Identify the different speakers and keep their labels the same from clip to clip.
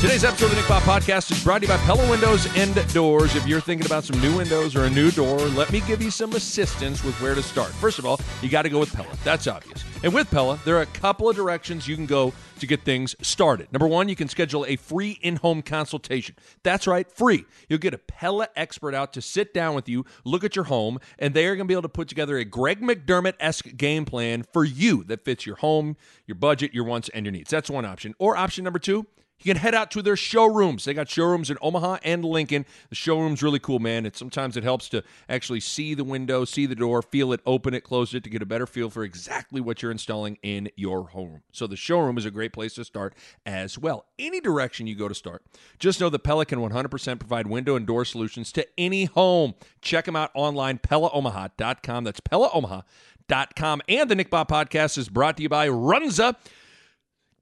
Speaker 1: Today's episode of the Nick Bahe Podcast is brought to you by Pella Windows and Doors. If you're thinking about some new windows or a new door, let me give you some assistance with where to start. First of all, you got to go with Pella. That's obvious. And with Pella, there are a couple of directions you can go to get things started. Number one, you can schedule a free in home consultation. That's right, free. You'll get a Pella expert out to sit down with you, look at your home, and they are going to be able to put together a Greg McDermott esque game plan for you that fits your home, your budget, your wants, and your needs. That's one option. Or option number two, you can head out to their showrooms. They got showrooms in Omaha and Lincoln. The showroom's really cool, man. It sometimes it helps to actually see the window, see the door, feel it, open it, close it to get a better feel for exactly what you're installing in your home. So the showroom is a great place to start as well. Any direction you go to start, just know that Pella can 100% provide window and door solutions to any home. Check them out online, PellaOmaha.com. That's PellaOmaha.com. And the Nick Bahe podcast is brought to you by Runza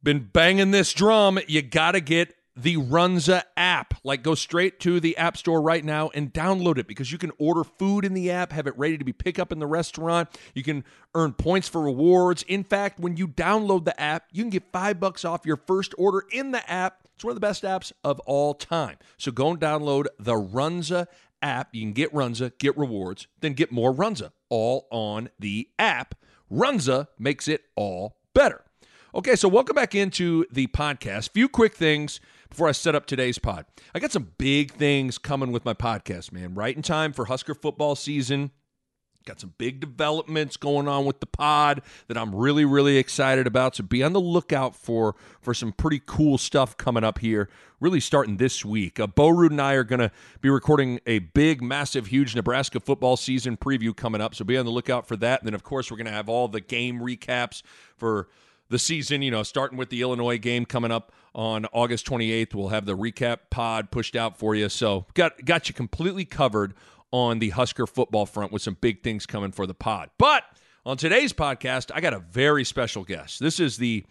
Speaker 1: been banging this drum. You got to get the Runza app. Like, go straight to the App Store right now and download it because you can order food in the app, have it ready to be picked up in the restaurant. You can earn points for rewards. In fact, when you download the app, you can get five bucks off your first order in the app. It's one of the best apps of all time. So go and download the Runza app. You can get Runza, get rewards, then get more Runza, all on the app. Runza makes it all better. Okay, so welcome back into the podcast. Few quick things before I set up today's pod. I got some big things coming with my podcast, man. Right in time for Husker football season. Got some big developments going on with the pod that I'm really, really excited about. So be on the lookout for for some pretty cool stuff coming up here. Really starting this week. Uh, Bo Ruud and I are going to be recording a big, massive, huge Nebraska football season preview coming up. So be on the lookout for that. And then, of course, we're going to have all the game recaps for the season, you know, starting with the Illinois game coming up on August 28th. We'll have the recap pod pushed out for you. So, got got you completely covered on the Husker football front with some big things coming for the pod. But on today's podcast, I got a very special guest. This is the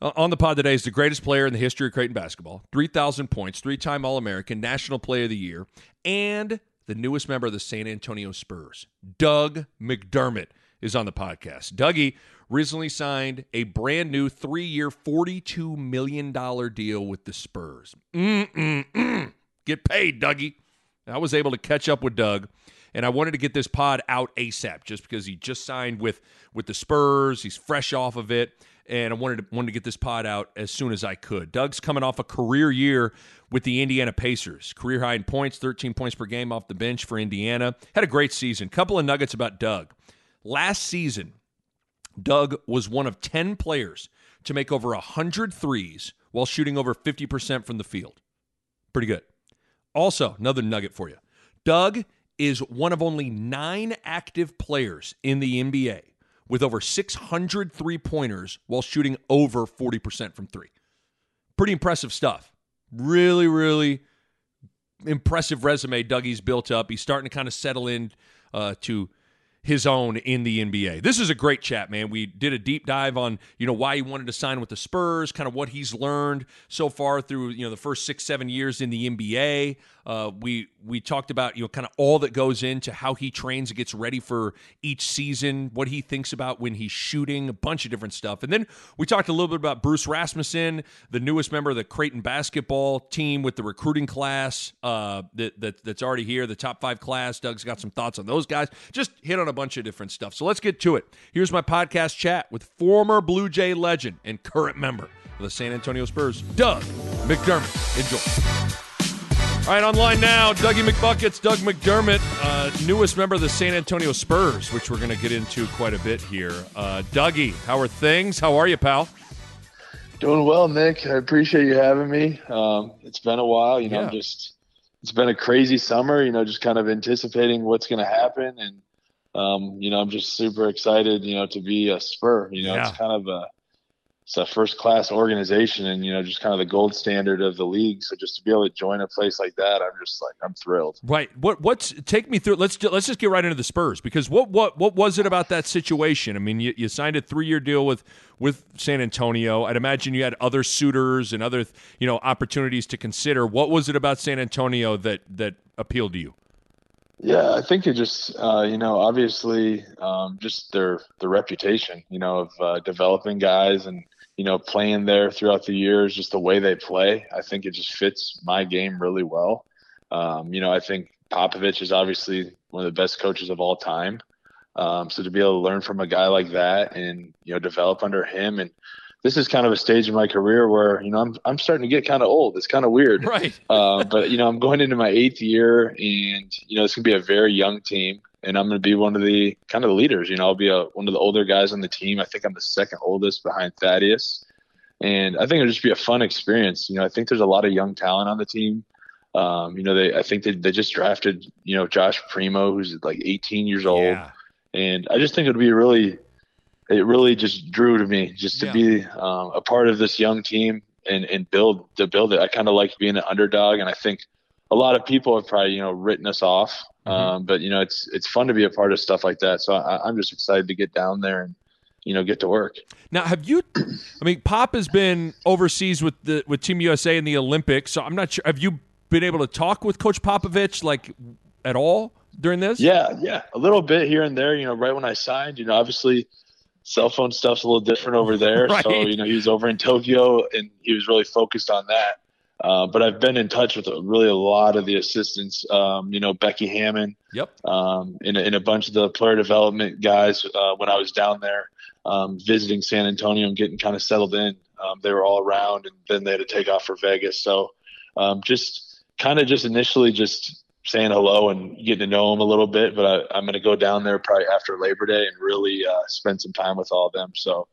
Speaker 1: uh, on the pod today is the greatest player in the history of Creighton basketball. 3,000 points, three-time All-American, National Player of the Year, and the newest member of the San Antonio Spurs, Doug McDermott is on the podcast. Dougie recently signed a brand new three year, $42 million deal with the Spurs. Mm-mm-mm. Get paid, Dougie. I was able to catch up with Doug, and I wanted to get this pod out ASAP just because he just signed with, with the Spurs. He's fresh off of it, and I wanted to, wanted to get this pod out as soon as I could. Doug's coming off a career year with the Indiana Pacers. Career high in points, 13 points per game off the bench for Indiana. Had a great season. Couple of nuggets about Doug. Last season, Doug was one of 10 players to make over 100 threes while shooting over 50% from the field. Pretty good. Also, another nugget for you Doug is one of only nine active players in the NBA with over 600 three pointers while shooting over 40% from three. Pretty impressive stuff. Really, really impressive resume Dougie's built up. He's starting to kind of settle in uh, to his own in the NBA. This is a great chat, man. We did a deep dive on, you know, why he wanted to sign with the Spurs, kind of what he's learned so far through, you know, the first six, seven years in the NBA. Uh, we we talked about, you know, kind of all that goes into how he trains and gets ready for each season, what he thinks about when he's shooting, a bunch of different stuff. And then we talked a little bit about Bruce Rasmussen, the newest member of the Creighton basketball team with the recruiting class uh, that, that that's already here, the top five class. Doug's got some thoughts on those guys. Just hit on a bunch of different stuff. So let's get to it. Here's my podcast chat with former Blue Jay legend and current member of the San Antonio Spurs, Doug McDermott. Enjoy. All right, online now, Dougie McBuckets, Doug McDermott, uh, newest member of the San Antonio Spurs, which we're going to get into quite a bit here. Uh, Dougie, how are things? How are you, pal?
Speaker 2: Doing well, Nick. I appreciate you having me. Um, it's been a while, you know,
Speaker 1: Yeah.
Speaker 2: just it's been a crazy summer, you know, just kind of anticipating what's going to happen and um, you know, I'm just super excited, you know, to be a Spur. You know,
Speaker 1: Yeah.
Speaker 2: it's kind of a it's a first class organization and you know just kind of the gold standard of the league. So just to be able to join a place like that, I'm just like I'm thrilled.
Speaker 1: Right. What what's take me through let's let's just get right into the Spurs because what what what was it about that situation? I mean, you, you signed a 3-year deal with with San Antonio. I'd imagine you had other suitors and other, you know, opportunities to consider. What was it about San Antonio that that appealed to you?
Speaker 2: Yeah, I think it just uh, you know obviously um, just their the reputation you know of uh, developing guys and you know playing there throughout the years, just the way they play. I think it just fits my game really well. Um, you know, I think Popovich is obviously one of the best coaches of all time. Um, so to be able to learn from a guy like that and you know develop under him and this is kind of a stage in my career where you know I'm I'm starting to get kind of old. It's kind of weird.
Speaker 1: Right.
Speaker 2: uh, but you know, I'm going into my eighth year, and you know, it's gonna be a very young team, and I'm gonna be one of the kind of the leaders. You know, I'll be a, one of the older guys on the team. I think I'm the second oldest behind Thaddeus, and I think it'll just be a fun experience. You know, I think there's a lot of young talent on the team. Um, you know, they I think they they just drafted you know Josh Primo, who's like 18 years old,
Speaker 1: Yeah.
Speaker 2: and I just think it'd be really it really just drew to me just to
Speaker 1: Yeah.
Speaker 2: be um, a part of this young team and, and build to build it. I kind of like being an underdog, and I think a lot of people have probably you know written us off.
Speaker 1: Mhm.
Speaker 2: Um, but you know it's it's fun to be a part of stuff like that. So I, I'm just excited to get down there and you know get to work.
Speaker 1: Now, have you? I mean, Pop has been overseas with the with Team USA in the Olympics, so I'm not sure. Have you been able to talk with Coach Popovich like at all during this?
Speaker 2: Yeah, yeah, a little bit here and there. You know, right when I signed, you know, obviously cell phone stuff's a little different over there.
Speaker 1: Right.
Speaker 2: So you know, he was over in Tokyo and he was really focused on that. Uh, but I've been in touch with really a lot of the assistants. Um, you know, Becky Hammon,
Speaker 1: Yep.
Speaker 2: um, and, a- and a bunch of the player development guys uh, when I was down there um, visiting San Antonio and getting kind of settled in. Um, they were all around, and then they had to take off for Vegas. So um, just kind of just initially just saying hello and getting to know them a little bit. But I, I'm going to go down there probably after Labor Day and really uh, spend some time with all of them. So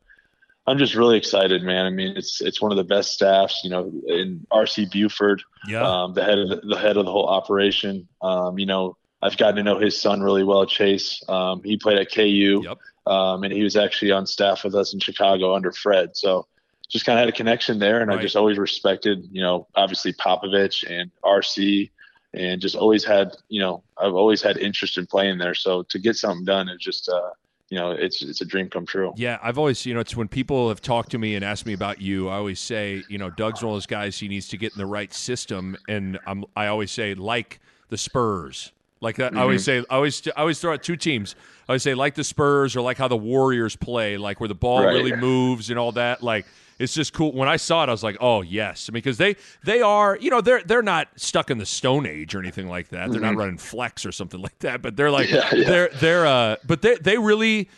Speaker 2: I'm just really excited, man. I mean, it's it's one of the best staffs, you know, in RC Buford
Speaker 1: Yeah.
Speaker 2: um, the head of the, the head of the whole operation. Um, you know, I've gotten to know his son really well, Chase. Um, he played at KU,
Speaker 1: Yep.
Speaker 2: um, and he was actually on staff with us in Chicago under Fred. So just kind of had a connection there, and
Speaker 1: Right.
Speaker 2: I just always respected, you know, obviously Popovich and RC, and just always had, you know, I've always had interest in playing there. So to get something done is just, uh, you know, it's it's a dream come true.
Speaker 1: Yeah, I've always, you know, it's when people have talked to me and asked me about you, I always say, you know, Doug's one of those guys he needs to get in the right system, and I'm, I always say like the Spurs, like that. I always say, I always, I always throw out two teams. I always say like the Spurs or like how the Warriors play, like where the ball
Speaker 2: Right.
Speaker 1: really moves and all that. Like it's just cool. When I saw it, I was like, oh yes, because they they are, you know, they're they're not stuck in the Stone Age or anything like that. They're not running flex or something like that, but they're like
Speaker 2: Yeah, yeah.
Speaker 1: they're they're uh, but they they really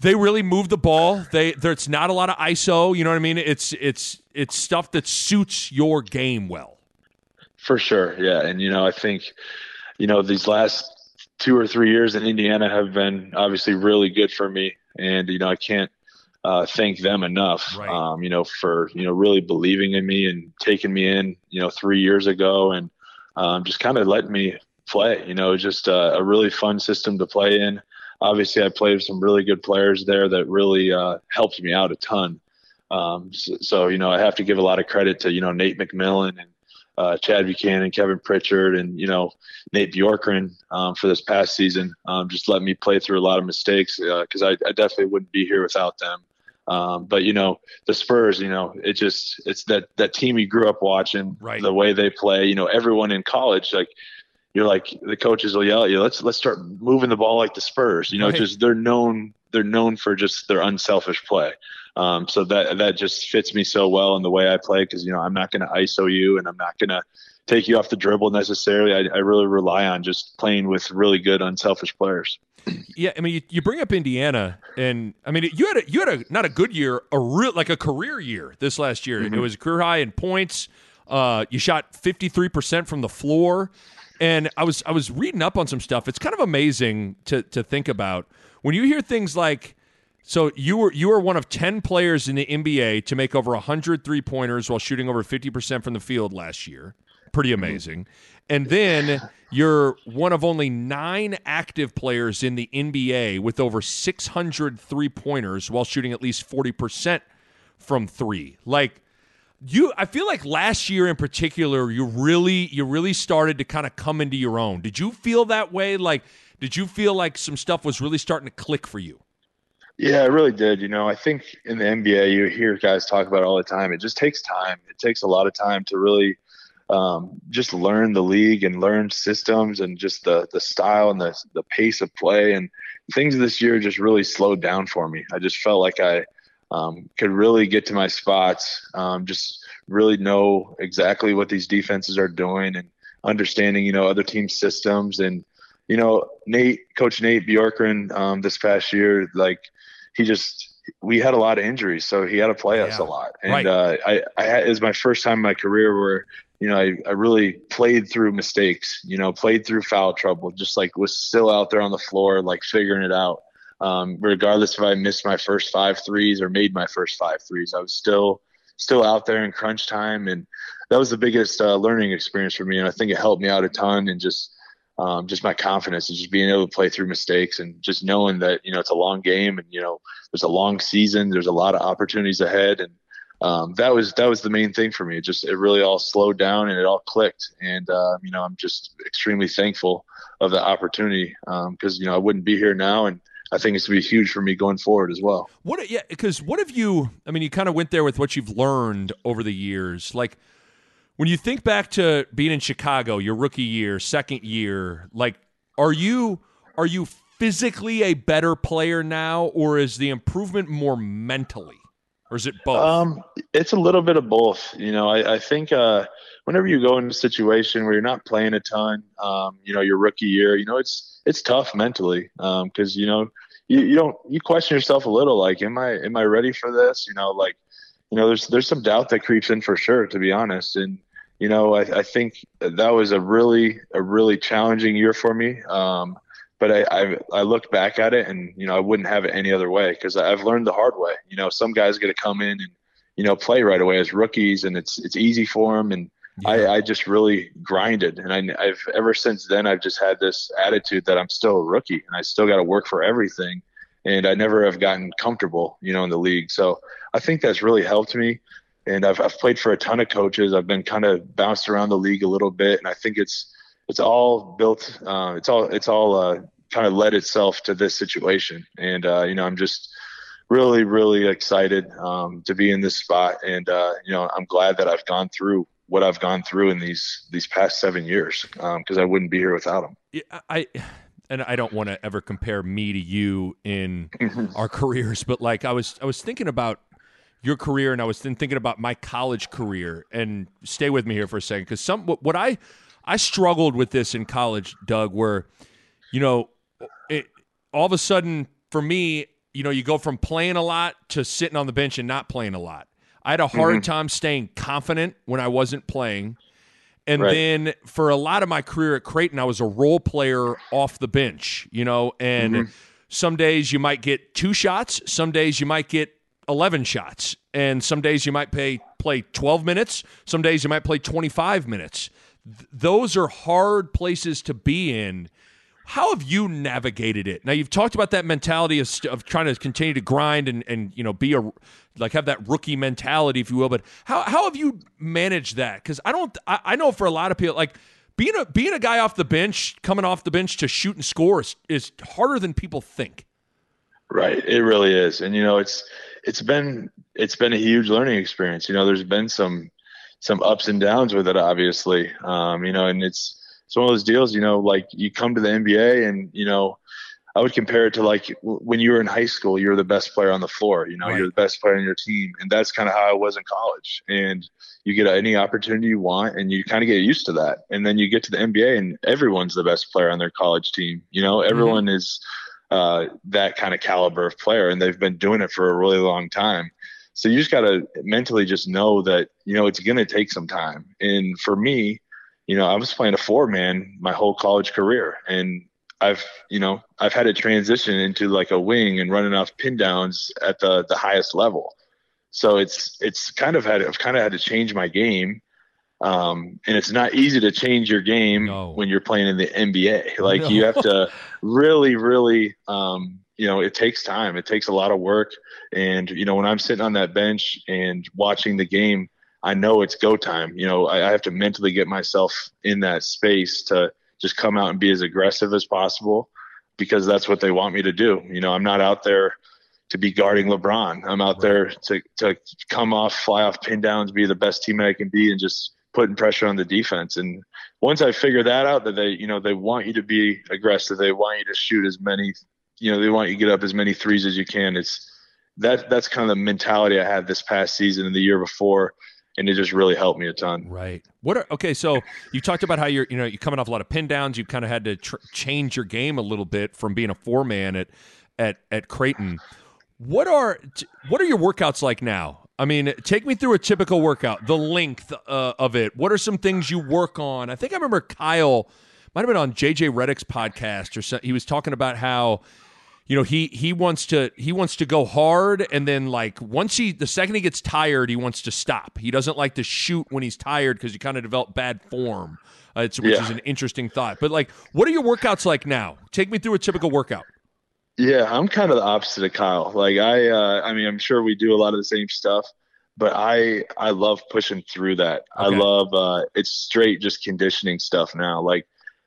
Speaker 1: they really move the ball. They there's not a lot of ISO. You know what I mean? It's it's it's stuff that suits your game well.
Speaker 2: For sure, yeah, and you know, I think, you know, these last two or three years in Indiana have been obviously really good for me, and you know, I can't uh, thank them enough.
Speaker 1: Right.
Speaker 2: Um, you know, for you know really believing in me and taking me in, you know, three years ago, and um, just kind of letting me play. You know, it was just a, a really fun system to play in. Obviously, I played with some really good players there that really uh, helped me out a ton. Um, so, so, you know, I have to give a lot of credit to, you know, Nate McMillan and uh, Chad Buchanan, Kevin Pritchard, and, you know, Nate Bjorkgren um, for this past season. Um, just let me play through a lot of mistakes because I, I definitely wouldn't be here without them. Um, but, you know, the Spurs, you know, it just, it's that, that team you grew up watching,
Speaker 1: Right.
Speaker 2: the way they play, you know, everyone in college, like, you're like the coaches will yell at you. Let's let's start moving the ball like the Spurs. You know,
Speaker 1: Right.
Speaker 2: just they're known they're known for just their unselfish play. Um, so that that just fits me so well in the way I play because you know I'm not going to ISO you and I'm not going to take you off the dribble necessarily. I, I really rely on just playing with really good unselfish players.
Speaker 1: Yeah, I mean, you, you bring up Indiana, and I mean, you had a you had a not a good year, a real like a career year this last year. It was a career high in points. Uh, you shot fifty three percent from the floor, and I was I was reading up on some stuff. It's kind of amazing to to think about when you hear things like. So you were you were one of ten players in the NBA to make over 100 three pointers while shooting over fifty percent from the field last year. Pretty mm-hmm. amazing. And then you're one of only nine active players in the NBA with over 600 three pointers while shooting at least 40% from three. Like, you I feel like last year in particular you really you really started to kind of come into your own. Did you feel that way like did you feel like some stuff was really starting to click for you?
Speaker 2: Yeah, I really did. You know, I think in the NBA you hear guys talk about all the time. It just takes time. It takes a lot of time to really um, just learn the league and learn systems and just the the style and the the pace of play and things this year just really slowed down for me. I just felt like I um, could really get to my spots, um, just really know exactly what these defenses are doing and understanding, you know, other team systems. And, you know, Nate, Coach Nate Bjorkgren um, this past year, like he just, we had a lot of injuries, so he had to play yeah. us a lot. And right. uh, I, I had, it was my first time in my career where, you know, I, I really played through mistakes, you know, played through foul trouble, just like was still out there on the floor, like figuring it out um, regardless if I missed my first five threes or made my first five threes. I was still still out there in crunch time, and that was the biggest uh, learning experience for me. And I think it helped me out a ton, and just um, just my confidence and just being able to play through mistakes and just knowing that you know it's a long game and you know there's a long season, there's a lot of opportunities ahead, and um, that was that was the main thing for me. It just it really all slowed down and it all clicked, and uh, you know I'm just extremely thankful of the opportunity because um, you know I wouldn't be here now and I think it's going to be huge for me going forward as well.
Speaker 1: What? Yeah, because what have you? I mean, you kind of went there with what you've learned over the years. Like when you think back to being in Chicago, your rookie year, second year, like are you are you physically a better player now, or is the improvement more mentally, or is it both?
Speaker 2: Um, it's a little bit of both. You know, I, I think uh, whenever you go into a situation where you're not playing a ton, um, you know, your rookie year, you know, it's it's tough mentally because um, you know you, you don't you question yourself a little like am I am I ready for this you know like you know there's there's some doubt that creeps in for sure to be honest. And you know I, I think that was a really a really challenging year for me. Um, but I, I I look back at it and you know I wouldn't have it any other way because I've learned the hard way. You know some guys get to come in and you know play right away as rookies and it's it's easy for them and yeah. I, I just really grinded, and I, I've ever since then I've just had this attitude that I'm still a rookie and I still got to work for everything, and I never have gotten comfortable, you know, in the league. So I think that's really helped me, and I've I've played for a ton of coaches. I've been kind of bounced around the league a little bit, and I think it's it's all built, uh, it's all it's all uh, kind of led itself to this situation, and uh, you know I'm just really really excited um, to be in this spot, and uh, you know I'm glad that I've gone through what I've gone through in these these past seven years because um, I wouldn't be here without them.
Speaker 1: Yeah, I and I don't want to ever compare me to you in our careers, but like I was I was thinking about your career and I was then thinking about my college career and stay with me here for a second because some what I I struggled with this in college, Doug, where you know it all of a sudden for me, you know, you go from playing a lot to sitting on the bench and not playing a lot. I had a hard mm-hmm. time staying confident when I wasn't playing. And right. then for a lot of my career at Creighton, I was a role player off the bench, you know, and mm-hmm. some days you might get two shots, some days you might get 11 shots, and some days you might pay, play 12 minutes, some days you might play 25 minutes. Th- those are hard places to be in how have you navigated it? Now you've talked about that mentality of, of trying to continue to grind and, and you know be a like have that rookie mentality, if you will. But how how have you managed that? Because I don't I, I, know for a lot of people like being a being a guy off the bench, coming off the bench to shoot and score is, is harder than people think.
Speaker 2: Right, it really is, and you know it's it's been it's been a huge learning experience. You know, there's been some some ups and downs with it, obviously. Um, you know, and it's it's one of those deals, you know, like you come to the NBA and, you know, I would compare it to like when you were in high school, you're the best player on the floor, you know, right. you're the best player on your team. And that's kind of how I was in college. And you get any opportunity you want and you kind of get used to that. And then you get to the NBA and everyone's the best player on their college team. You know, mm-hmm. everyone mm-hmm. is uh, that kind of caliber of player and they've been doing it for a really long time. So you just got to mentally just know that, you know, it's going to take some time. And for me, you know, I was playing a four man my whole college career, and I've you know I've had to transition into like a wing and running off pin downs at the the highest level. So it's it's kind of had I've kind of had to change my game Um, and it's not easy to change your game
Speaker 1: No.
Speaker 2: when you're playing in the NBA. Like
Speaker 1: No.
Speaker 2: you have to really, really, um, you know, it takes time. It takes a lot of work. And you know, when I'm sitting on that bench and watching the game, I know it's go time. You know, I, I have to mentally get myself in that space to just come out and be as aggressive as possible because that's what they want me to do. You know, I'm not out there to be guarding LeBron. I'm out there to to come off, fly off pin downs, be the best teammate I can be, and just putting pressure on the defense. And once I figure that out, that they, you know, they want you to be aggressive. They want you to shoot as many, you know, they want you to get up as many threes as you can. It's that that's kind of the mentality I had this past season and the year before, and it just really helped me a ton.
Speaker 1: Right. What are okay? So you talked about how you're you know you're coming off a lot of pin downs. You kind of had to tr- change your game a little bit from being a four man at at at Creighton. What are what are your workouts like now? I mean, take me through a typical workout. The length uh, of it. What are some things you work on? I think I remember Kyle might have been on JJ Redick's podcast or so, he was talking about how you know he he wants to he wants to go hard and then like once he the second he gets tired he wants to stop he doesn't like to shoot when he's tired because you kind of develop bad form uh, it's, which
Speaker 2: Yeah.
Speaker 1: is an interesting thought but like what are your workouts like now take me through a typical workout
Speaker 2: Yeah, I'm kind of the opposite of Kyle. Like I, uh, I mean, I'm sure we do a lot of the same stuff, but I, I love pushing through that. I love, uh, it's straight just conditioning stuff now. Like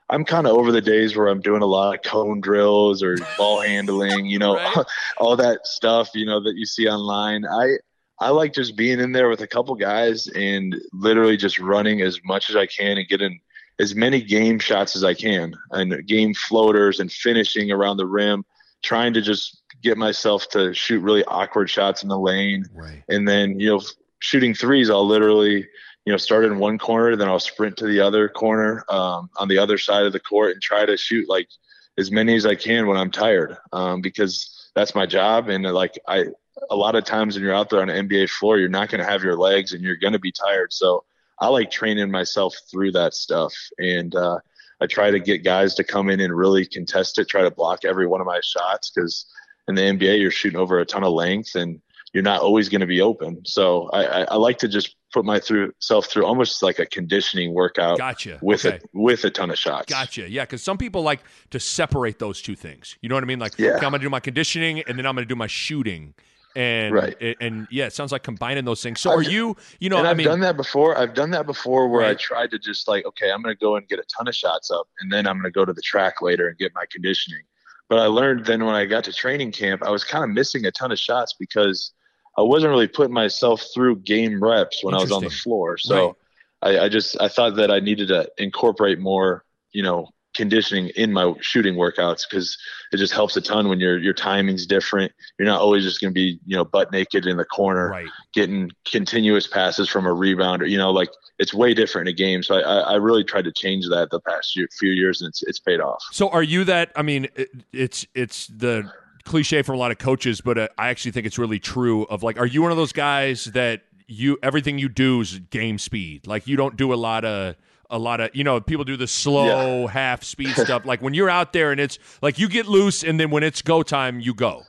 Speaker 2: I'm kind of over the days where I'm doing a lot of cone drills or ball handling, you know,
Speaker 1: Right.
Speaker 2: all that stuff, you know, that you see online. I, I like just being in there with a couple guys and literally just running as much as I can and getting as many game shots as I can and game floaters and finishing around the rim, trying to just get myself to shoot really awkward shots in the lane.
Speaker 1: right
Speaker 2: And then, you know, shooting threes, I'll literally, you know, start in one corner, then I'll sprint to the other corner um, on the other side of the court and try to shoot like as many as I can when I'm tired um, because that's my job. And like I, a lot of times when you're out there on an NBA floor, you're not going to have your legs and you're going to be tired. So I like training myself through that stuff. And uh, I try to get guys to come in and really contest it, try to block every one of my shots because in the NBA, you're shooting over a ton of length and you're not always going to be open. So I, I, I like to just put my through self through almost like a conditioning workout
Speaker 1: gotcha
Speaker 2: with
Speaker 1: okay.
Speaker 2: a with a ton of shots.
Speaker 1: Gotcha. Yeah, because some people like to separate those two things. You know what I mean? Like,
Speaker 2: Yeah.
Speaker 1: okay, I'm going to do my conditioning and then I'm going to do my shooting. And,
Speaker 2: Right.
Speaker 1: and and yeah, it sounds like combining those things. So,
Speaker 2: I've-
Speaker 1: are you? You know,
Speaker 2: and
Speaker 1: I
Speaker 2: I've
Speaker 1: mean,
Speaker 2: done that before. I've done that before where I tried to just like, okay, I'm going to go and get a ton of shots up, and then I'm going to go to the track later and get my conditioning. But I learned then when I got to training camp, I was kind of missing a ton of shots because I wasn't really putting myself through game reps when I was on the floor. So I, I just I thought that I needed to incorporate more, you know, conditioning in my shooting workouts because it just helps a ton when your your timing's different. You're not always just going to be you know butt naked in the corner
Speaker 1: right.
Speaker 2: getting continuous passes from a rebounder. You know, like it's way different in a game. So I, I I really tried to change that the past year, few years, and it's it's paid off.
Speaker 1: So, are you that? I mean, it, it's it's the cliche for a lot of coaches, but uh, I actually think it's really true. Of like, are you one of those guys that you everything you do is game speed? Like, you don't do a lot of a lot of you know people do the slow half speed stuff. Like when you're out there and it's like you get loose, and then when it's go time, you go.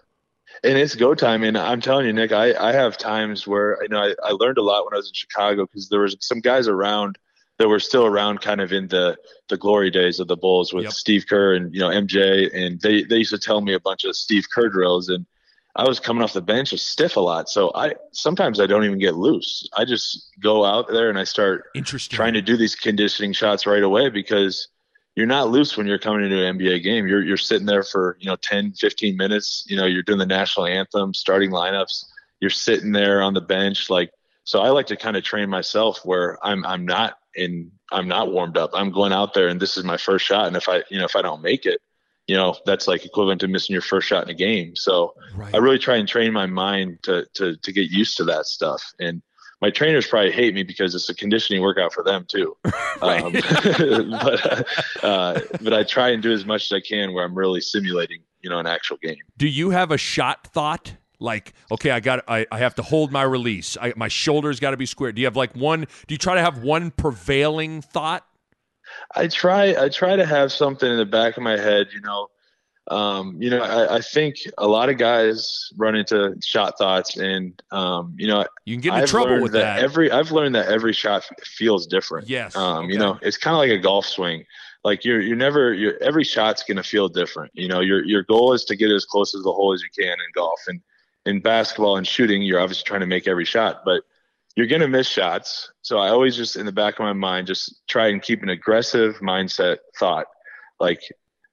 Speaker 2: And it's go time. And I'm telling you, Nick, I, I have times where you know I, I learned a lot when I was in Chicago because there was some guys around that were still around kind of in the the glory days of the Bulls with
Speaker 1: Yep.
Speaker 2: Steve Kerr and you know MJ, and they they used to tell me a bunch of Steve Kerr drills and. I was coming off the bench just stiff a lot, so I sometimes I don't even get loose. I just go out there and I start trying to do these conditioning shots right away because you're not loose when you're coming into an NBA game. You're you're sitting there for, you know, 10, 15 minutes, you know, you're doing the national anthem, starting lineups, you're sitting there on the bench like so I like to kind of train myself where I'm I'm not in I'm not warmed up. I'm going out there and this is my first shot and if I, you know, if I don't make it, you know, that's like equivalent to missing your first shot in a game. So
Speaker 1: right.
Speaker 2: I really try and train my mind to to to get used to that stuff. And my trainers probably hate me because it's a conditioning workout for them too.
Speaker 1: Right.
Speaker 2: Um, but uh, but I try and do as much as I can where I'm really simulating, you know, an actual game.
Speaker 1: do you have a shot thought like okay i got i, I have to hold my release I, my shoulders got to be square do you have like one do you try to have one prevailing thought
Speaker 2: I try I try to have something in the back of my head, you know. um, you know, I, I, think a lot of guys run into shot thoughts, and um, you know,
Speaker 1: you can get into I've trouble with that,
Speaker 2: that. Every I've learned that every shot feels different.
Speaker 1: Yes.
Speaker 2: Um, okay. You know, it's kind of like a golf swing. Like you're you're never you're every shot's gonna feel different. You know, your your goal is to get as close to the hole as you can in golf, and in basketball and shooting, you're obviously trying to make every shot, but you're going to miss shots. So I always just in the back of my mind, just try and keep an aggressive mindset thought. Like,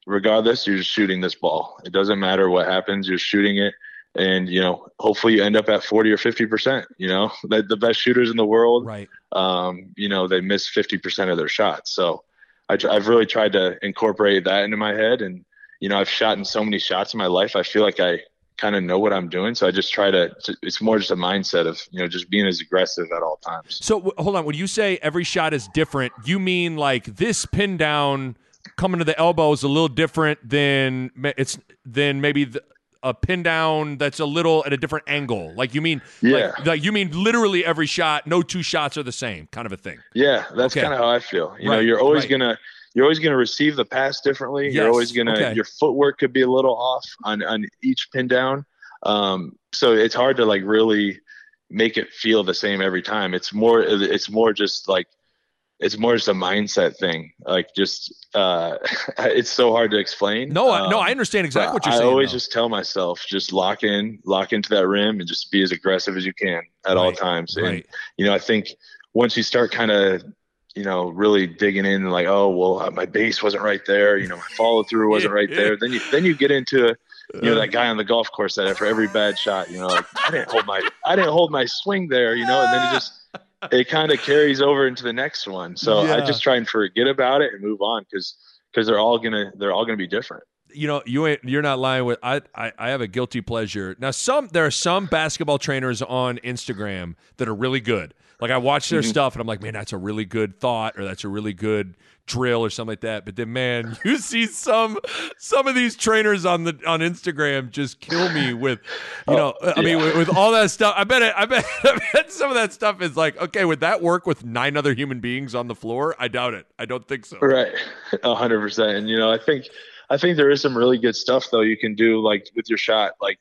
Speaker 2: regardless, you're just shooting this ball. It doesn't matter what happens, you're shooting it. And, you know, hopefully you end up at 40 or 50%. You know, the, the best shooters in the world,
Speaker 1: right.
Speaker 2: um, you know, they miss 50% of their shots. So I, I've really tried to incorporate that into my head. And, you know, I've shot in so many shots in my life. I feel like I, kind of know what I'm doing. So I just try to, it's more just a mindset of, you know, just being as aggressive at all times.
Speaker 1: So w- hold on. When you say every shot is different, you mean like this pin down coming to the elbow is a little different than it's than maybe the, a pin down that's a little at a different angle. Like you mean,
Speaker 2: yeah,
Speaker 1: like, like, you mean literally every shot, no two shots are the same kind of a thing.
Speaker 2: Yeah, that's okay. kind of how I feel. You right, know, you're always right. gonna you're always going to receive the pass differently. Yes. You're always going to okay. your footwork could be a little off on on each pin down. Um, so it's hard to like really make it feel the same every time. It's more it's more just like it's more just a mindset thing. Like just uh, it's so hard to explain.
Speaker 1: No, um, no, I understand exactly what you're saying.
Speaker 2: I always
Speaker 1: though.
Speaker 2: just tell myself just lock in, lock into that rim, and just be as aggressive as you can at right. all times. And right. you know, I think once you start kind of you know, really digging in like, oh, well, uh, my base wasn't right there. You know, my follow through wasn't right there. Then you, then you get into, you know, that guy on the golf course that after every bad shot, you know, like I didn't hold my, I didn't hold my swing there, you know, and then it just, it kind of carries over into the next one. So yeah. I just try and forget about it and move on because, because they're all gonna, they're all gonna be different
Speaker 1: you know you ain't you're not lying with I, I i have a guilty pleasure now some there are some basketball trainers on instagram that are really good like I watch their mm-hmm. stuff and I'm like, man, that's a really good thought or that's a really good drill or something like that. But then, man, you see some some of these trainers on the on Instagram just kill me with, you know, oh, I mean, with, with, all that stuff. I bet it, I bet I bet some of that stuff is like, okay, would that work with nine other human beings on the floor? I doubt it. I don't think so.
Speaker 2: Right, hundred percent. And you know, I think I think there is some really good stuff though you can do like with your shot. Like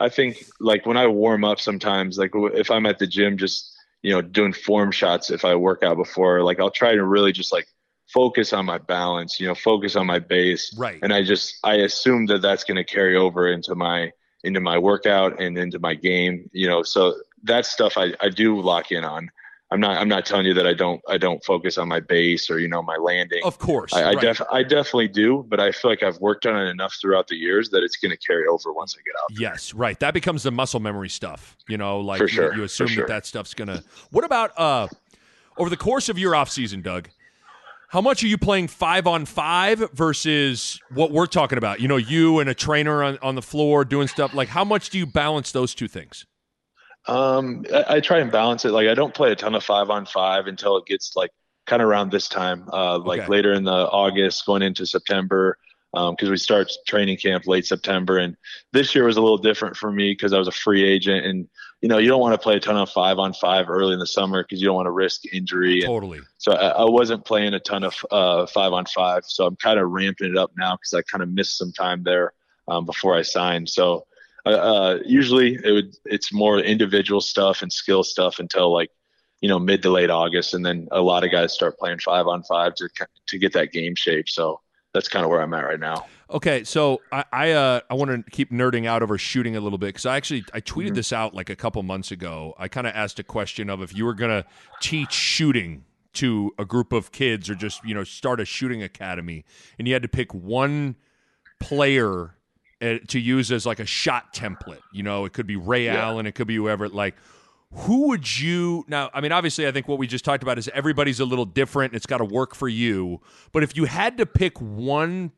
Speaker 2: I think like when I warm up sometimes, like if I'm at the gym just you know, doing form shots if I work out before. Like I'll try to really just like focus on my balance, you know, focus on my base.
Speaker 1: Right.
Speaker 2: And I just I assume that that's going to carry over into my into my workout and into my game, you know. So that stuff I I do lock in on. I'm not I'm not telling you that I don't I don't focus on my base or you know my landing.
Speaker 1: Of course,
Speaker 2: I, I, right. def, I definitely do, but I feel like I've worked on it enough throughout the years that it's going to carry over once I get out.
Speaker 1: There. Yes, right. That becomes the muscle memory stuff. You know, like
Speaker 2: For sure.
Speaker 1: you, you assume
Speaker 2: sure.
Speaker 1: that that stuff's going to. What about uh over the course of your off season, Doug? How much are you playing five on five versus what we're talking about? You know, you and a trainer on, on the floor doing stuff. Like, how much do you balance those two things?
Speaker 2: Um, I, I, try and balance it. Like I don't play a ton of five on five until it gets like kind of around this time, uh, like okay. later in the August, going into September, because um, we start training camp late September. And this year was a little different for me because I was a free agent, and you know you don't want to play a ton of five on five early in the summer because you don't want to risk injury.
Speaker 1: Totally.
Speaker 2: And so I, I, wasn't playing a ton of uh, five on five. So I'm kind of ramping it up now because I kind of missed some time there um, before I signed. So uh, uh, usually it would it's more individual stuff and skill stuff until like you know mid to late August, and then a lot of guys start playing five on five to to get that game shape. So that's kind of where I'm at right now.
Speaker 1: Okay, so I I, uh, I want to keep nerding out over shooting a little bit because I actually I tweeted mm-hmm. this out like a couple months ago. I kind of asked a question of if you were gonna teach shooting to a group of kids or just you know start a shooting academy, and you had to pick one player to use as like a shot template. You know, it could be Ray yeah. Allen, it could be whoever. Like, who would you now? I mean, obviously, I think what we just talked about is everybody's a little different. And It's got to work for you. But if you had to pick one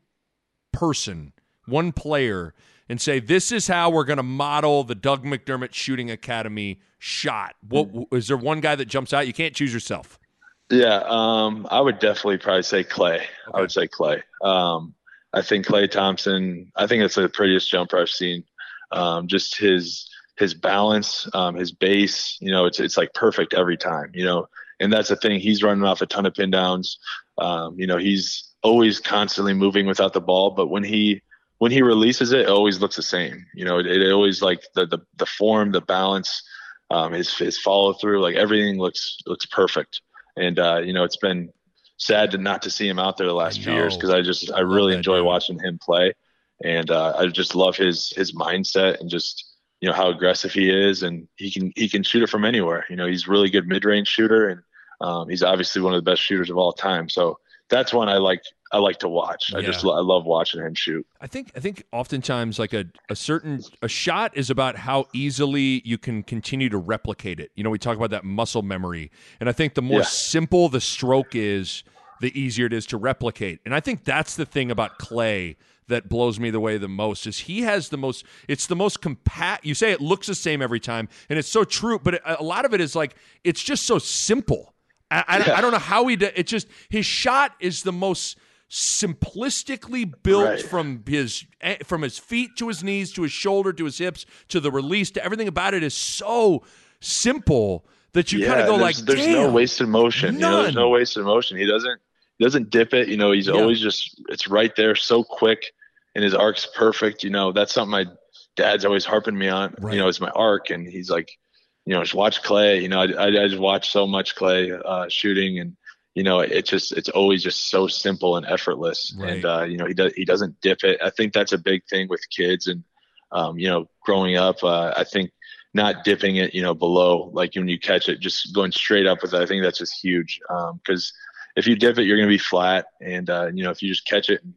Speaker 1: person, one player, and say this is how we're going to model the Doug McDermott Shooting Academy shot, what is there one guy that jumps out? You can't choose yourself.
Speaker 2: Yeah, um, I would definitely probably say Klay. Okay. I would say Klay. Um, I think Klay Thompson. I think it's the prettiest jumper I've seen. Um, just his his balance, um, his base. You know, it's it's like perfect every time. You know, and that's the thing. He's running off a ton of pin downs. Um, you know, he's always constantly moving without the ball, but when he when he releases it, it always looks the same. You know, it, it always like the, the the form, the balance, um, his his follow through, like everything looks looks perfect. And uh, you know, it's been sad to not to see him out there the last few years because I just I really enjoy watching him play, and uh, I just love his his mindset and just you know how aggressive he is, and he can he can shoot it from anywhere. You know, he's really good mid range shooter, and um, he's obviously one of the best shooters of all time. So that's one I like I like to watch. I just I love watching him shoot.
Speaker 1: I think I think oftentimes like a, a certain a shot is about how easily you can continue to replicate it. You know, we talk about that muscle memory, and I think the more yeah. simple the stroke is, the easier it is to replicate. And I think that's the thing about Klay that blows me the way the most is he has the most it's the most compact you say it looks the same every time and it's so true but a lot of it is like it's just so simple I, I, I don't know how he did. It just his shot is the most simplistically built right. from his eh, from his feet to his knees to his shoulder to his hips to the release to everything about it is so simple that you yeah, kind of go
Speaker 2: like there's no wasted motion. You know, there's no wasted motion he doesn't he doesn't dip it you know he's yeah. always just it's right there so quick and his arc's perfect you know that's something my dad's always harping me on right. you know it's my arc and he's like you know, just watch Klay You know, I, I, just watch so much Klay uh, shooting, and you know, it's just it's always just so simple and effortless. Right. And uh, you know, he does he doesn't dip it. I think that's a big thing with kids, and um, you know, growing up, uh, I think not dipping it, you know, below like when you catch it, just going straight up with it. I think that's just huge because um, if you dip it, you're going to be flat, and uh, you know, if you just catch it and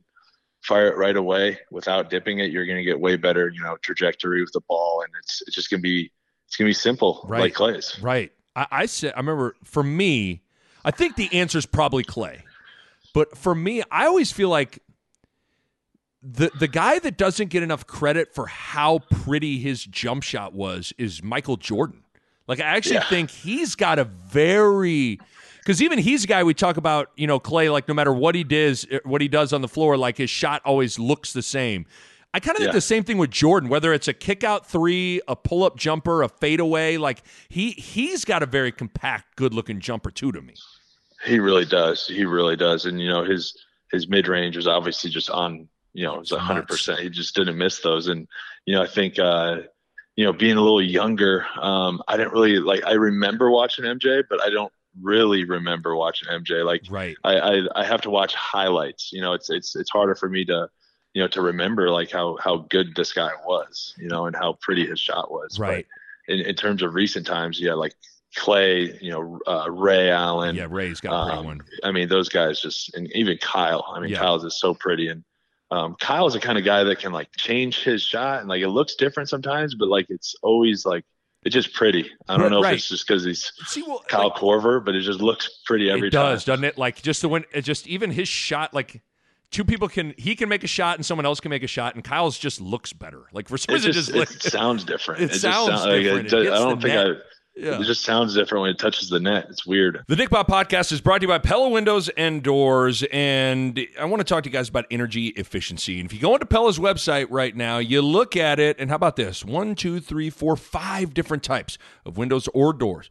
Speaker 2: fire it right away without dipping it, you're going to get way better, you know, trajectory with the ball, and it's it's just going to be it's gonna be simple, right. like Klay's.
Speaker 1: Right. I, I said. I remember for me, I think the answer is probably Klay. but for me, I always feel like the the guy that doesn't get enough credit for how pretty his jump shot was is Michael Jordan. Like I actually yeah. think he's got a very because even he's a guy we talk about, you know, Klay. Like no matter what he does, what he does on the floor, like his shot always looks the same. I kind of yeah. think the same thing with Jordan, whether it's a kick out three, a pull up jumper, a fadeaway. Like he he's got a very compact, good looking jumper too to me.
Speaker 2: He really does. He really does. And you know his his mid range was obviously just on. You know, it was hundred percent. He just didn't miss those. And you know, I think uh, you know being a little younger, um, I didn't really like. I remember watching MJ, but I don't really remember watching MJ. Like,
Speaker 1: right.
Speaker 2: I, I I have to watch highlights. You know, it's it's it's harder for me to you know, to remember like how how good this guy was, you know, and how pretty his shot was.
Speaker 1: Right.
Speaker 2: But in, in terms of recent times, yeah, like Klay, you know, uh, Ray Allen.
Speaker 1: Yeah, Ray's got a um, one.
Speaker 2: I mean, those guys just, and even Kyle. I mean, yeah. Kyle's is so pretty, and um, Kyle's the kind of guy that can like change his shot, and like it looks different sometimes, but like it's always like it's just pretty. I don't know right. if it's just because he's See, well, Kyle like, Korver, but it just looks pretty every
Speaker 1: it time. It does, doesn't it? Like just the when, just even his shot, like two people can he can make a shot and someone else can make a shot and Kyle's just looks better. Like for some reason, it just,
Speaker 2: just it sounds different.
Speaker 1: It, it sounds sound, different.
Speaker 2: Like, I don't think net. I. Yeah. It just sounds different when it touches the net. It's weird.
Speaker 1: The Nick Bahe podcast is brought to you by Pella Windows and Doors. And I want to talk to you guys about energy efficiency. And if you go into Pella's website right now, you look at it, and how about this? One, two, three, four, five different types of windows or doors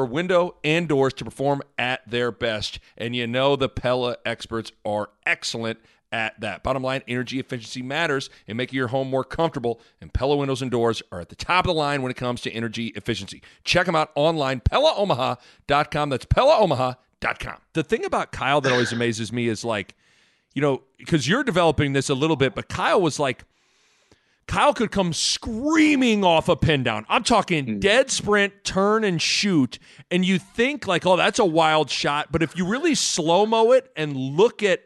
Speaker 1: for window and doors to perform at their best. And you know the Pella experts are excellent at that. Bottom line, energy efficiency matters in making your home more comfortable, and Pella windows and doors are at the top of the line when it comes to energy efficiency. Check them out online, PellaOmaha.com. That's PellaOmaha.com. The thing about Kyle that always amazes me is like, you know, because you're developing this a little bit, but Kyle was like – Kyle could come screaming off a pin down. I'm talking mm. dead sprint, turn and shoot. And you think like, oh, that's a wild shot. But if you really slow mo it and look at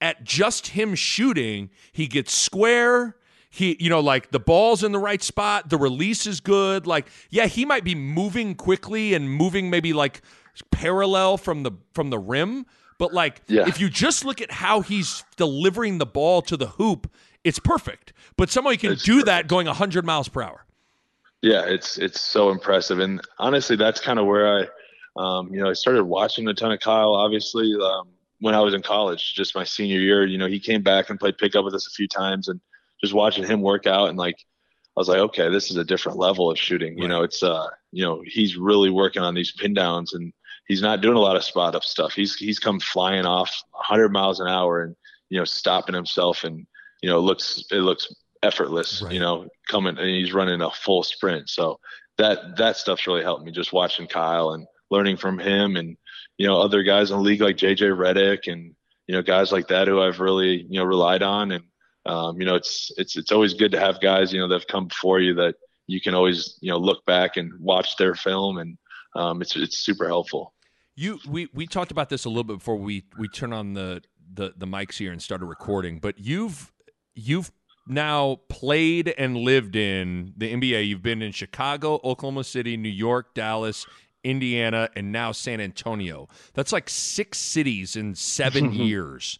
Speaker 1: at just him shooting, he gets square. He, you know, like the ball's in the right spot, the release is good. Like, yeah, he might be moving quickly and moving maybe like parallel from the from the rim. But like, yeah. if you just look at how he's delivering the ball to the hoop, it's perfect. But someone can it's do perfect. that going 100 miles per hour.
Speaker 2: Yeah, it's it's so impressive, and honestly, that's kind of where I, um, you know, I started watching a ton of Kyle. Obviously, um, when I was in college, just my senior year, you know, he came back and played pickup with us a few times, and just watching him work out and like, I was like, okay, this is a different level of shooting. You know, it's uh, you know, he's really working on these pin downs, and he's not doing a lot of spot up stuff. He's he's come flying off 100 miles an hour and you know stopping himself, and you know, it looks it looks effortless, right. you know, coming and he's running a full sprint. So that that stuff's really helped me just watching Kyle and learning from him and you know other guys in the league like JJ Redick and you know guys like that who I've really you know relied on and um, you know it's it's it's always good to have guys you know that have come before you that you can always you know look back and watch their film and um, it's it's super helpful.
Speaker 1: You we we talked about this a little bit before we we turn on the the the mics here and started recording, but you've you've now played and lived in the NBA. You've been in Chicago, Oklahoma City, New York, Dallas, Indiana, and now San Antonio. That's like six cities in seven years.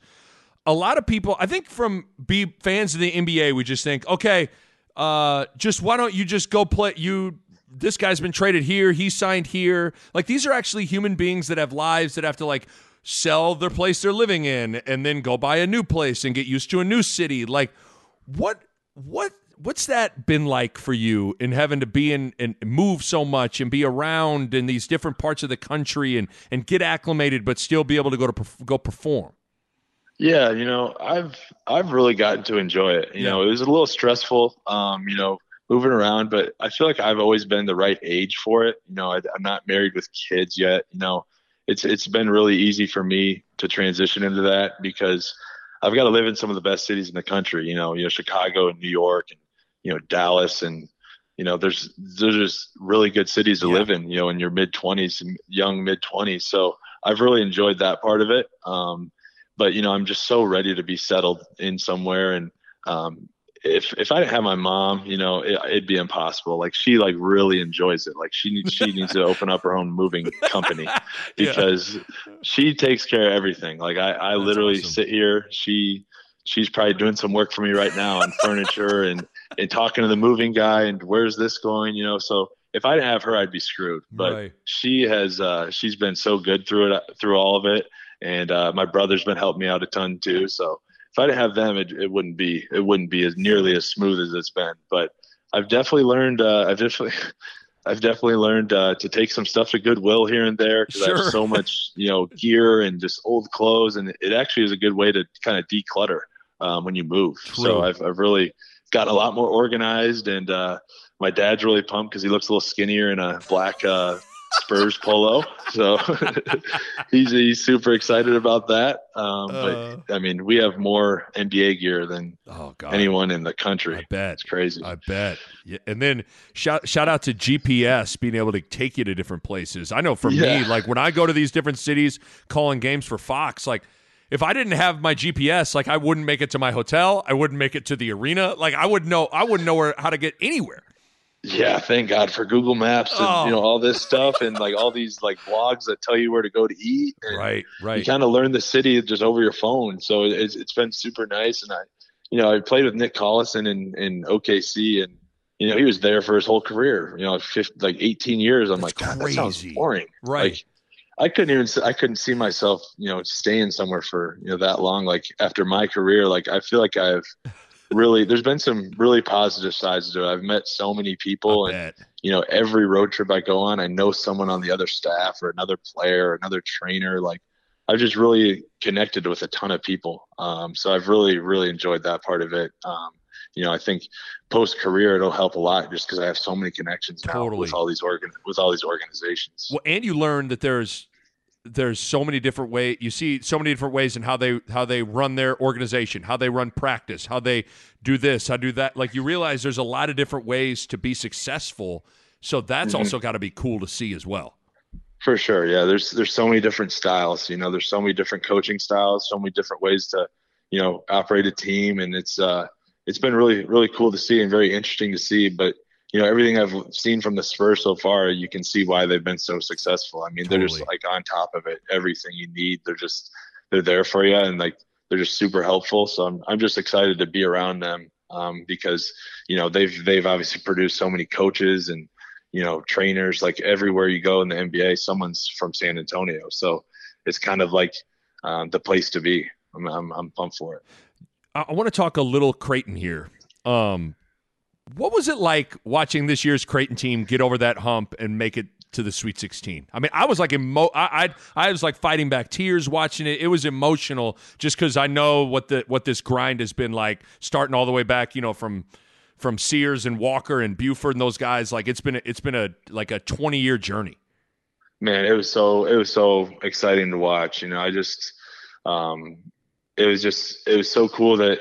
Speaker 1: A lot of people, I think, from be fans of the NBA, we just think, okay, uh, just why don't you just go play? You, this guy's been traded here, he signed here. Like these are actually human beings that have lives that have to like sell their place they're living in and then go buy a new place and get used to a new city. Like what what what's that been like for you in having to be in and move so much and be around in these different parts of the country and and get acclimated but still be able to go to go perform
Speaker 2: yeah you know i've i've really gotten to enjoy it you yeah. know it was a little stressful um you know moving around but i feel like i've always been the right age for it you know I, i'm not married with kids yet you know it's it's been really easy for me to transition into that because I've got to live in some of the best cities in the country. You know, you know Chicago and New York and you know Dallas and you know there's there's just really good cities to yeah. live in. You know, in your mid twenties, young mid twenties. So I've really enjoyed that part of it. Um, but you know, I'm just so ready to be settled in somewhere and um, if if I didn't have my mom, you know, it, would be impossible. Like she like really enjoys it. Like she needs she needs to open up her own moving company because yeah. she takes care of everything. Like I I That's literally awesome. sit here. She she's probably doing some work for me right now on furniture and and talking to the moving guy and where's this going, you know. So if I didn't have her, I'd be screwed. But right. she has uh, she's been so good through it through all of it, and uh, my brother's been helping me out a ton too. So if I didn't have them, it, it wouldn't be it wouldn't be as nearly as smooth as it's been. But I've definitely learned. Uh, I've definitely. I've definitely learned uh, to take some stuff to Goodwill here and there because sure. I have so much, you know, gear and just old clothes, and it actually is a good way to kind of declutter um, when you move. True. So I've, I've really gotten a lot more organized, and uh, my dad's really pumped because he looks a little skinnier in a black uh, Spurs polo. So he's he's super excited about that. Um, uh, but I mean, we have more NBA gear than oh God. anyone in the country.
Speaker 1: I bet
Speaker 2: it's crazy.
Speaker 1: I bet. Yeah. And then shout shout out to GPS being able to take you to different places. I know for yeah. me, like when I go to these different cities calling games for Fox, like if I didn't have my GPS, like I wouldn't make it to my hotel. I wouldn't make it to the arena. Like I wouldn't know I wouldn't know where how to get anywhere.
Speaker 2: Yeah, thank God for Google Maps and oh. you know oh. all this stuff and like all these like blogs that tell you where to go to eat.
Speaker 1: right, right.
Speaker 2: You kind of learn the city just over your phone, so it's it's been super nice. And I, you know, I played with Nick Collison in in OKC, and you know he was there for his whole career. You know, 50, like 18 years. I'm That's like, God, crazy. that sounds boring.
Speaker 1: Right.
Speaker 2: Like, I couldn't even I couldn't see myself, you know, staying somewhere for you know that long. Like after my career, like I feel like I've really there's been some really positive sides to it. I've met so many people and you know every road trip I go on I know someone on the other staff or another player or another trainer like I've just really connected with a ton of people. Um, so I've really really enjoyed that part of it. Um, you know, I think post career it'll help a lot just because I have so many connections now totally. with all these organ with all these organizations.
Speaker 1: Well, and you learn that there's there's so many different ways you see so many different ways in how they how they run their organization how they run practice how they do this how do that. Like you realize there's a lot of different ways to be successful. So that's mm-hmm. also got to be cool to see as well.
Speaker 2: For sure. Yeah there's there's so many different styles you know there's so many different coaching styles so many different ways to you know operate a team. And it's uh it's been really really cool to see and very interesting to see. But you know everything I've seen from the Spurs so far, you can see why they've been so successful. I mean, totally. they're just like on top of it. Everything you need, they're just they're there for you, and like they're just super helpful. So I'm I'm just excited to be around them um, because you know they've they've obviously produced so many coaches and you know trainers like everywhere you go in the NBA, someone's from San Antonio. So it's kind of like um, the place to be. I'm, I'm, I'm pumped for it.
Speaker 1: I want to talk a little Creighton here. Um, what was it like watching this year's Creighton team get over that hump and make it to the Sweet 16? I mean, I was like emo- I, I, I was like fighting back tears watching it. It was emotional just because I know what the what this grind has been like, starting all the way back, you know, from from Sears and Walker and Buford and those guys. Like it's been it's been a like a 20 year journey.
Speaker 2: Man, it was so it was so exciting to watch. You know, I just um, it was just it was so cool that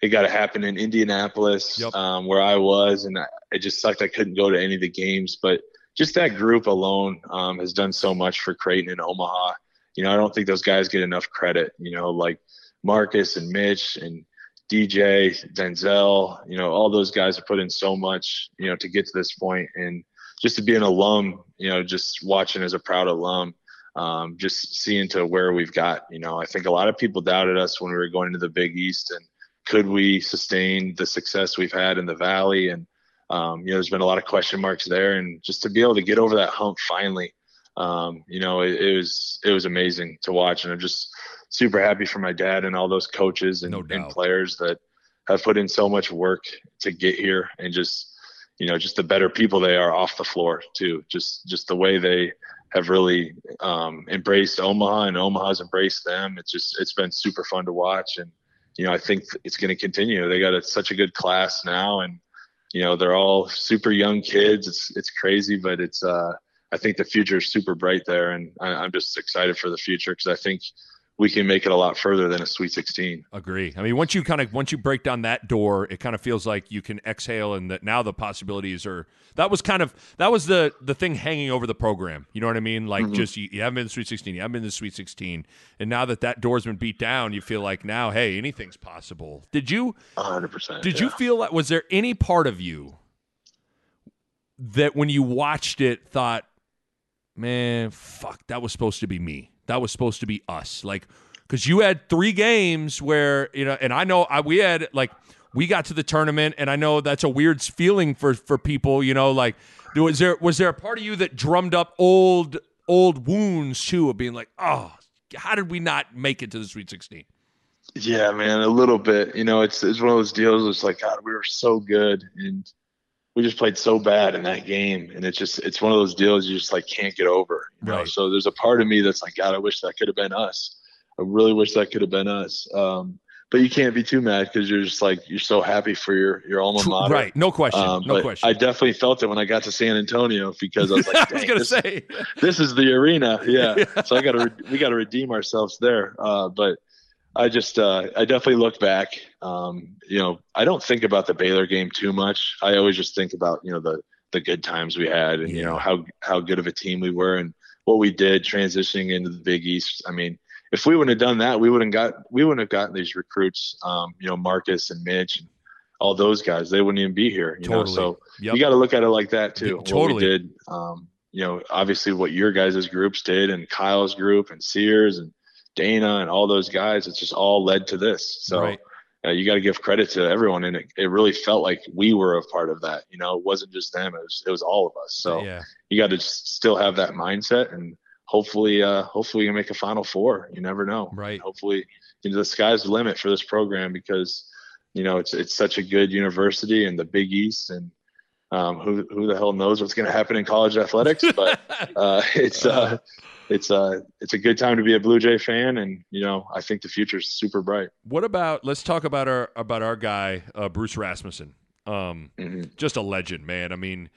Speaker 2: it got to happen in Indianapolis, yep. um, where I was, and I, it just sucked I couldn't go to any of the games. But just that group alone um, has done so much for Creighton and Omaha. You know, I don't think those guys get enough credit. You know, like Marcus and Mitch and DJ, Denzel. You know, all those guys have put in so much. You know, to get to this point, and just to be an alum. You know, just watching as a proud alum um, just seeing to where we've got. You know, I think a lot of people doubted us when we were going to the Big East, and could we sustain the success we've had in the Valley? And um, you know, there's been a lot of question marks there, and just to be able to get over that hump finally, um, you know, it, it, was it was amazing to watch, and I'm just super happy for my dad and all those coaches and,
Speaker 1: no
Speaker 2: and players that have put in so much work to get here, and just you know, just the better people they are off the floor too. Just just the way they have really um, embraced Omaha and Omaha's embraced them. It's just it's been super fun to watch, and you know I think it's going to continue. They got a, such a good class now, and you know they're all super young kids. It's it's crazy, but it's uh, I think the future is super bright there, and I, I'm just excited for the future because I think we can make it a lot further than a Sweet 16.
Speaker 1: Agree. I mean, once you kind of once you break down that door, it kind of feels like you can exhale, and that now the possibilities are. That was kind of that was the the thing hanging over the program. You know what I mean? Like mm-hmm. just you, you, haven't been the Sweet 16, you haven't been the Sweet 16, and now that that door's been beat down, you feel like now, hey, anything's possible. Did you?
Speaker 2: 100. percent
Speaker 1: Did yeah. you feel like was there any part of you that when you watched it thought, man, fuck, that was supposed to be me? That was supposed to be us. Like, because you had three games where you know, and I know I, we had like we got to the tournament, and I know that's a weird feeling for for people. You know, like was there was there a part of you that drummed up old old wounds too of being like, oh, how did we not make it to the Sweet Sixteen?
Speaker 2: Yeah, man, a little bit. You know, it's it's one of those deals. It's like God, we were so good, and we just played so bad in that game, and it's just it's one of those deals you just like can't get over. You right. know? So there's a part of me that's like, God, I wish that could have been us. I really wish that could have been us. Um, but you can't be too mad because you're just like you're so happy for your your alma mater.
Speaker 1: Right, no question, um, no question.
Speaker 2: I definitely felt it when I got to San Antonio because I was like,
Speaker 1: I was gonna
Speaker 2: this,
Speaker 1: say,
Speaker 2: this is the arena. Yeah, yeah. so I got to we got to redeem ourselves there. Uh, but I just uh, I definitely look back. Um, you know, I don't think about the Baylor game too much. I always just think about you know the the good times we had and yeah. you know how how good of a team we were and what we did transitioning into the Big East. I mean, if we wouldn't have done that, we wouldn't got we wouldn't have gotten these recruits. Um, you know, Marcus and Mitch and all those guys. They wouldn't even be here. You totally. know, so yep. you got to look at it like that too.
Speaker 1: Yeah, totally. What we
Speaker 2: did. Um, you know, obviously what your guys' groups did and Kyle's group and Sears and Dana and all those guys, it's just all led to this. So right. uh, you got to give credit to everyone, and it, it really felt like we were a part of that. You know, it wasn't just them; it was it was all of us. So yeah. you got to still have that mindset, and hopefully, uh, hopefully, you make a Final Four. You never know.
Speaker 1: Right.
Speaker 2: Hopefully, you know, the sky's the limit for this program because you know it's it's such a good university in the Big East and. Um, who who the hell knows what's going to happen in college athletics? But uh, it's uh, it's a uh, it's a good time to be a Blue Jay fan, and you know I think the future is super bright.
Speaker 1: What about let's talk about our about our guy uh, Bruce Rasmussen. Um, mm-hmm. Just a legend, man. I mean,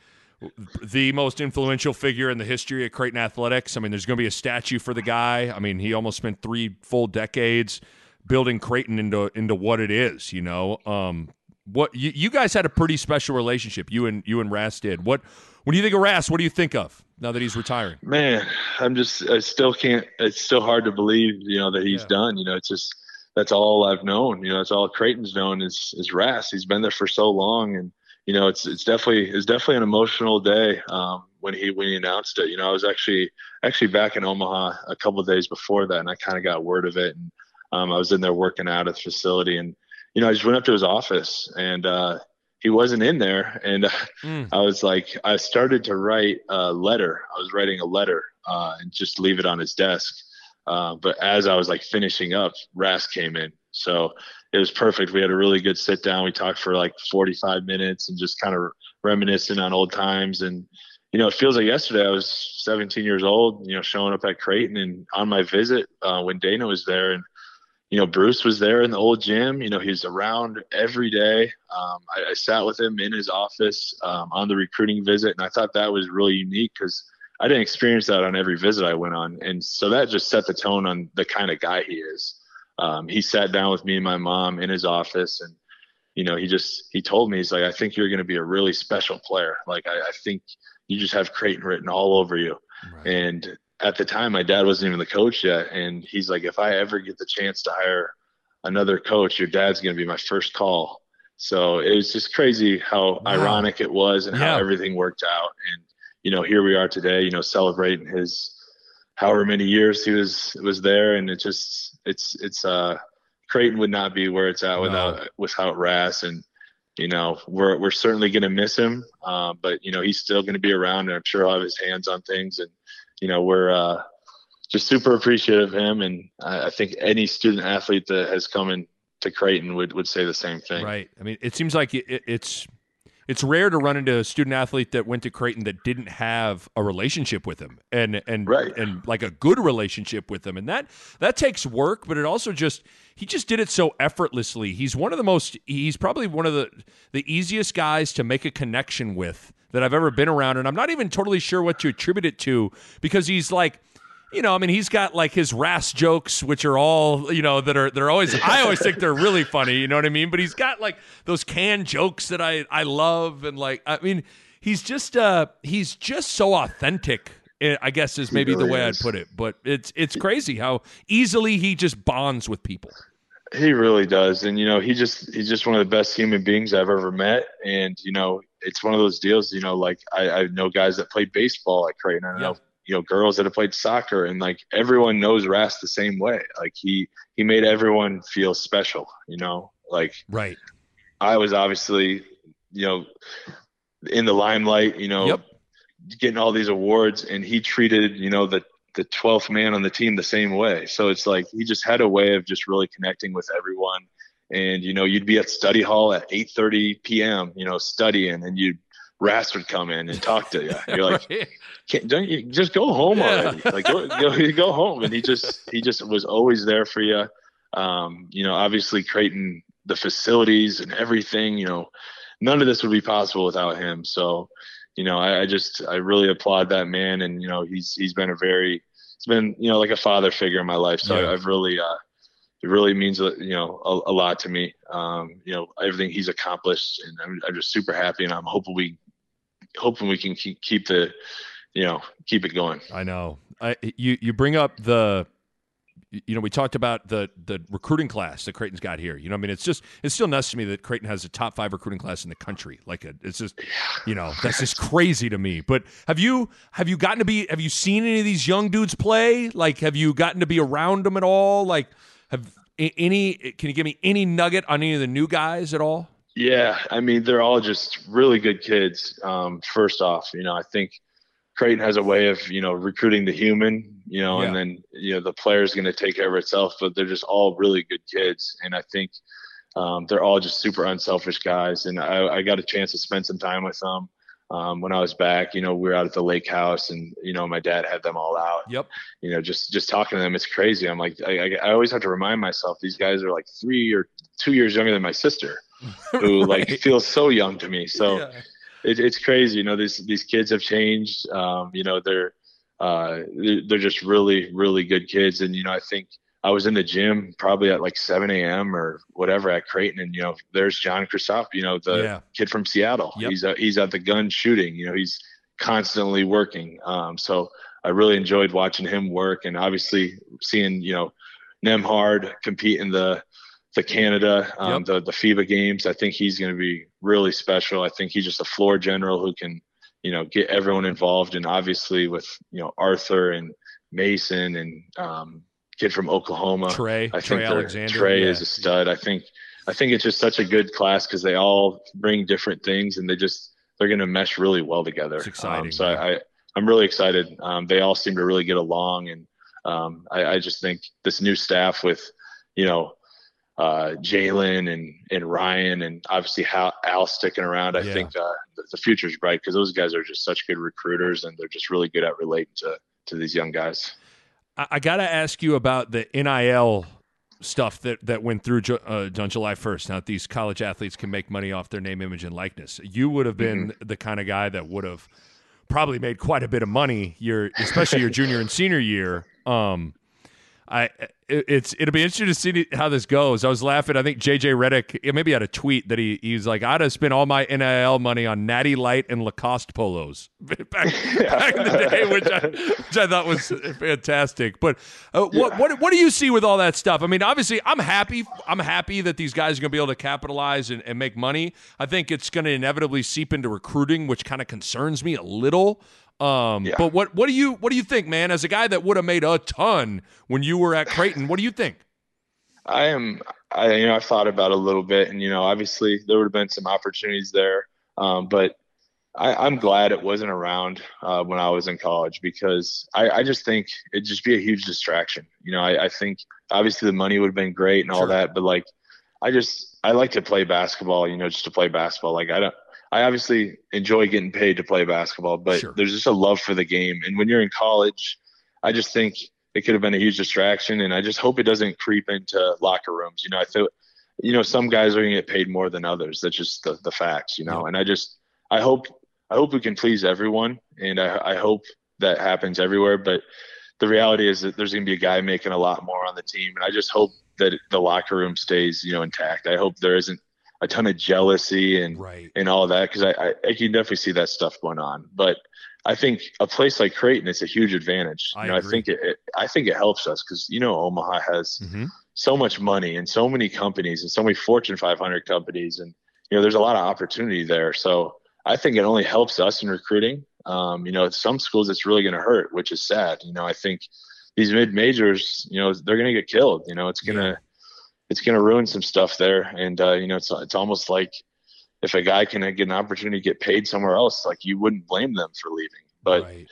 Speaker 1: the most influential figure in the history of Creighton athletics. I mean, there's going to be a statue for the guy. I mean, he almost spent three full decades building Creighton into into what it is. You know, um, what you, you guys had a pretty special relationship. You and you and Ras did. What what do you think of Ras? What do you think of now that he's retiring?
Speaker 2: Man, I'm just I still can't. It's still hard to believe, you know, that he's yeah. done. You know, it's just that's all I've known. You know, that's all Creighton's known is is Ras. He's been there for so long, and you know, it's it's definitely it's definitely an emotional day um, when he when he announced it. You know, I was actually actually back in Omaha a couple days before that, and I kind of got word of it, and um, I was in there working out at the facility, and you know, I just went up to his office and uh, he wasn't in there, and mm. I was like, I started to write a letter. I was writing a letter uh, and just leave it on his desk. Uh, but as I was like finishing up, Ras came in, so it was perfect. We had a really good sit down. We talked for like 45 minutes and just kind of reminiscing on old times. And you know, it feels like yesterday I was 17 years old. You know, showing up at Creighton and on my visit uh, when Dana was there and you know, Bruce was there in the old gym. You know, he's around every day. Um, I, I, sat with him in his office um, on the recruiting visit, and I thought that was really unique because I didn't experience that on every visit I went on, and so that just set the tone on the kind of guy he is. Um, he sat down with me and my mom in his office, and you know, he just he told me he's like, I think you're going to be a really special player. Like, I, I think you just have Creighton written all over you, right. and at the time my dad wasn't even the coach yet. And he's like if i ever get the chance to hire another coach your dad's going to be my first call. So it was just crazy how wow. ironic it was and yeah. how everything worked out. And you know here we are today you know celebrating his however many years he was was there. And it just it's it's uh Creighton would not be where it's at without no. without Ras. And you know we're we're certainly going to miss him. Uh, but you know he's still going to be around and I'm sure i'll have his hands on things. And you know, we're uh, just super appreciative of him, and I, I think any student athlete that has come in to Creighton would would say the same thing.
Speaker 1: Right. I mean, it seems like it, it's it's rare to run into a student athlete that went to Creighton that didn't have a relationship with him and and
Speaker 2: right.
Speaker 1: and like a good relationship with him and that that takes work but it also just he just did it so effortlessly he's one of the most he's probably one of the the easiest guys to make a connection with that I've ever been around, and I'm not even totally sure what to attribute it to because he's like you know, I mean, he's got like his Ras jokes, which are all, you know, that are they're always. I always think they're really funny. You know what I mean? But he's got like those canned jokes that I I love, and like I mean, he's just uh he's just so authentic. Eh, I guess is maybe really the way is. I'd put it. But it's it's crazy how easily he just bonds with people.
Speaker 2: He really does, and you know, he just he's just one of the best human beings I've ever met, and you know, it's one of those deals, you know, like I, I know guys that played baseball at Creighton. I know, you know, girls that have played soccer and like everyone knows Ras the same way. Like he, he made everyone feel special, you know, like,
Speaker 1: right.
Speaker 2: I was obviously, you know, in the limelight, you know, yep. getting all these awards and he treated, you know, the, the 12th man on the team the same way. So it's like he just had a way of just really connecting with everyone and you know you'd be at study hall at 8:30 p.m. you know studying and you'd Ras would come in and talk to you. You're like, right. don't you just go home yeah. already? Like go, go, go home. And he just he just was always there for you. Um, you know, obviously Creighton, the facilities and everything. You know, none of this would be possible without him. So, you know, I, I just I really applaud that man. And you know, he's he's been a very it's been you know like a father figure in my life. So yeah. I, I've really uh, it really means you know a, a lot to me. Um, you know everything he's accomplished, and I'm, I'm, just super happy, and I'm hoping we hoping we can keep, keep the you know keep it going.
Speaker 1: I know. I you you bring up the you know, we talked about the the recruiting class that Creighton's got here. You know, I mean, it's just it's still nuts to me that Creighton has a top five recruiting class in the country. Like, a, it's just, you know, that's just crazy to me. But have you have you gotten to be have you seen any of these young dudes play? Like, have you gotten to be around them at all? Like, have any? Can you give me any nugget on any of the new guys at all?
Speaker 2: Yeah, I mean they're all just really good kids. Um, first off, you know I think Creighton has a way of you know recruiting the human, you know, yeah. and then you know the player's going to take care of itself. But they're just all really good kids, and I think um, they're all just super unselfish guys. And I, I got a chance to spend some time with them um, when I was back, you know, we were out at the lake house and, you know, my dad had them all out.
Speaker 1: Yep.
Speaker 2: You know, just, just talking to them, it's crazy. I'm like, I, I, I always have to remind myself, these guys are like three or two years younger than my sister who right. like feels so young to me. So yeah. it, it's crazy. You know, these, these kids have changed. Um, you know, they're, uh, they're just really, really good kids. And, you know, I think, I was in the gym probably at like 7 a.m. or whatever at Creighton, and you know, there's John Kristoff, you know, the yeah. kid from Seattle. Yep. He's a, he's at the gun shooting. You know, he's constantly working. Um, so I really enjoyed watching him work, and obviously seeing you know Nembhard compete in the the Canada, um, yep. the the FIBA games. I think he's going to be really special. I think he's just a floor general who can you know get everyone involved, and obviously with you know Arthur and Mason and um, kid from Oklahoma.
Speaker 1: Trey,
Speaker 2: I
Speaker 1: Trey Alexander.
Speaker 2: Trey yeah. is a stud. I think I think it's just such a good class because they all bring different things and they just they're going to mesh really well together.
Speaker 1: It's exciting.
Speaker 2: Um, so I, I I'm really excited. Um, they all seem to really get along, and um, I, I just think this new staff with you know uh, Jalen and and Ryan and obviously Hal, Al sticking around. I
Speaker 1: Yeah.
Speaker 2: think uh, the, the future's bright because those guys are just such good recruiters and they're just really good at relating to to these young guys.
Speaker 1: I, I got to ask you about the NIL stuff that, that went through uh, on July 1st. Now, these college athletes can make money off their name, image, and likeness. You would have been the kind of guy that would have probably made quite a bit of money, your especially your junior and senior year. Um, I it, it's it'll be interesting to see how this goes. I was laughing. I think JJ Redick maybe had a tweet that he he's like, I'd have spent all my NIL money on Natty Light and Lacoste polos back, back in the day, which I, which I thought was fantastic. But uh, what what what do you see with all that stuff? I mean, obviously, I'm happy. I'm happy that these guys are going to be able to capitalize and, and make money. I think it's going to inevitably seep into recruiting, which kind of concerns me a little. Um,
Speaker 2: Yeah.
Speaker 1: But what what do you what do you think, man? As a guy that would have made a ton when you were at Creighton, what do you think?
Speaker 2: I am, I you know, I've thought about it a little bit, and you know, obviously there would have been some opportunities there, um, but I, I'm glad it wasn't around uh, when I was in college because I, I just think it'd just be a huge distraction. You know, I, I think obviously the money would have been great and all
Speaker 1: Sure.
Speaker 2: that, but like, I just I like to play basketball. You know, just to play basketball. Like I don't. I obviously enjoy getting paid to play basketball, but
Speaker 1: Sure.
Speaker 2: there's just a love for the game. And when you're in college, I just think it could have been a huge distraction. And I just hope it doesn't creep into locker rooms. You know, I feel, you know, some guys are going to get paid more than others. That's just the, the facts, you know.
Speaker 1: Yeah.
Speaker 2: And I just, I hope, I hope we can please everyone, and I, I hope that happens everywhere. But the reality is that there's going to be a guy making a lot more on the team, and I just hope that the locker room stays, you know, intact. I hope there isn't a ton of jealousy and
Speaker 1: Right.
Speaker 2: and all that because I, I, I can definitely see that stuff going on. But I think a place like Creighton is a huge advantage.
Speaker 1: I
Speaker 2: you know. I think it, it I think it helps us because you know Omaha has
Speaker 1: Mm-hmm.
Speaker 2: so much money and so many companies and so many Fortune 500 companies and you know there's a lot of opportunity there. So I think it only helps us in recruiting. Um, you know, some schools it's really going to hurt, which is sad. You know, I think these mid majors, you know, they're going to get killed. You know, it's going to
Speaker 1: Yeah.
Speaker 2: It's going to ruin some stuff there. And uh, you know, it's it's almost like if a guy can get an opportunity to get paid somewhere else, like you wouldn't blame them for leaving. But
Speaker 1: right.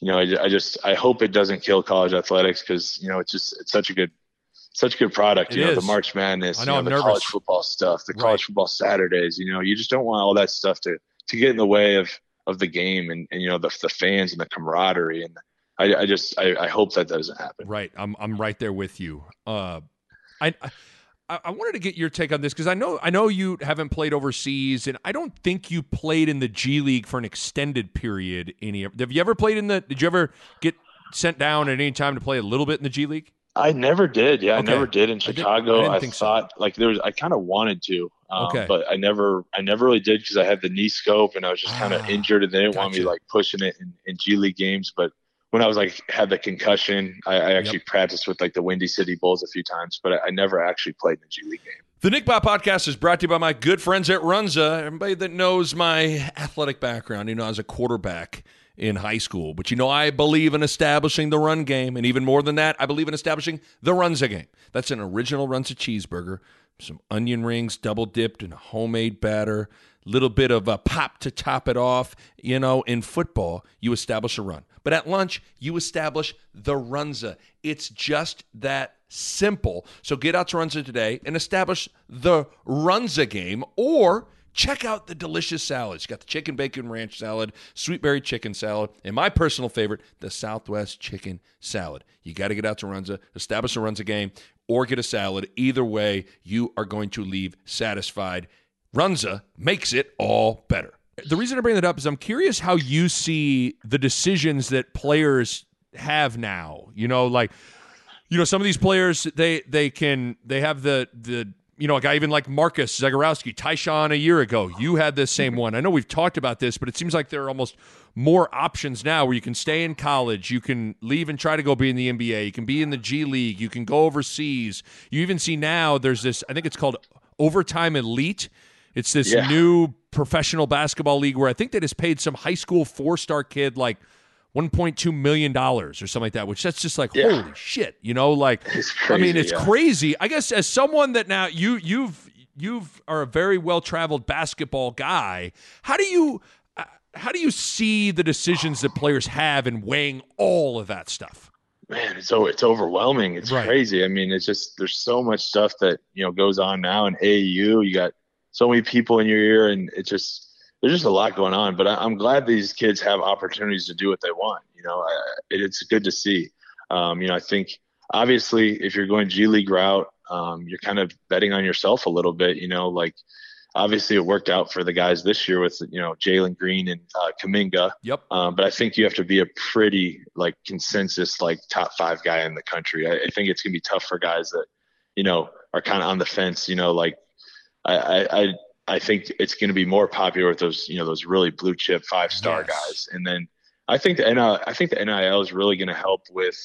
Speaker 2: you know, I, I just I hope it doesn't kill college athletics because you know it's just it's such a good such a good product.
Speaker 1: It
Speaker 2: you know, the March Madness,
Speaker 1: I know,
Speaker 2: you know,
Speaker 1: I'm
Speaker 2: the
Speaker 1: nervous.
Speaker 2: college football stuff, the
Speaker 1: Right.
Speaker 2: college football Saturdays. You know, you just don't want all that stuff to to get in the way of of the game and, and you know the the fans and the camaraderie. And I, I just I, I hope that doesn't happen.
Speaker 1: Right. I'm I'm right there with you. Uh, I. I I wanted to get your take on this because I know I know you haven't played overseas, and I don't think you played in the G League for an extended period. Any have you ever played in the? Did you ever get sent down at any time to play a little bit in the G League?
Speaker 2: I never did. Yeah,
Speaker 1: Okay.
Speaker 2: I never did in
Speaker 1: I didn't-
Speaker 2: Chicago.
Speaker 1: I
Speaker 2: I,
Speaker 1: didn't so.
Speaker 2: thought like there was. I kind of wanted to, um,
Speaker 1: Okay.
Speaker 2: but I never. I never really did because I had the knee scope and I was just kind of
Speaker 1: Ah,
Speaker 2: injured, and they didn't want me like pushing it in, in G League games. But when I was like had the concussion, I, I actually practiced with like the Windy City Bulls a few times, but I, I never actually played in the G League game.
Speaker 1: The Nick Bahe podcast is brought to you by my good friends at Runza. Everybody that knows my athletic background, you know, I was a quarterback in high school. But you know, I believe in establishing the run game. And even more than that, I believe in establishing the Runza game. That's an original Runza cheeseburger, some onion rings double dipped in homemade batter, little bit of a pop to top it off. You know, in football, you establish a run. But at lunch, you establish the Runza. It's just that simple. So get out to Runza today and establish the Runza game or check out the delicious salads. You got the chicken bacon ranch salad, sweet berry chicken salad, and my personal favorite, the Southwest chicken salad. You got to get out to Runza, establish a Runza game, or get a salad. Either way, you are going to leave satisfied. Runza makes it all better. The reason I bring that up is I'm curious how you see the decisions that players have now. You know, like you know, some of these players they they can they have the the you know a guy even like Marcus Zegarowski, Ty-Shon a year ago. You had this same one. I know we've talked about this, but it seems like there are almost more options now where you can stay in college, you can leave and try to go be in the NBA, you can be in the G League, you can go overseas. You even see now there's this I think it's called Overtime Elite. It's this
Speaker 2: Yeah.
Speaker 1: new professional basketball league where I think they just paid some high school four star kid like 1.2 million dollars or something like that which that's just like
Speaker 2: Yeah.
Speaker 1: holy shit you know like
Speaker 2: It's
Speaker 1: i mean it's
Speaker 2: yeah.
Speaker 1: crazy i guess as someone that now you you've you've are a very well traveled basketball guy. How do you uh, how do you see the decisions that players have in weighing all of that stuff?
Speaker 2: Man, it's so it's overwhelming. It's right. crazy. I mean, it's just there's so much stuff that you know goes on now in AAU. You got so many people in your ear, and it's just there's just a lot going on. But I, am glad these kids have opportunities to do what they want. You know, I, it, it's good to see. Um, you know, I think obviously if you're going G League route, um, you're kind of betting on yourself a little bit. You know, like obviously it worked out for the guys this year with you know Jalen Green and uh, Kuminga.
Speaker 1: Yep.
Speaker 2: Um, but I think you have to be a pretty like consensus like top five guy in the country. I, I think it's gonna be tough for guys that you know are kind of on the fence. You know, like I I I think it's gonna be more popular with those you know those really blue chip five star yes. guys, and then I think the NIL, I think the NIL is really gonna help with.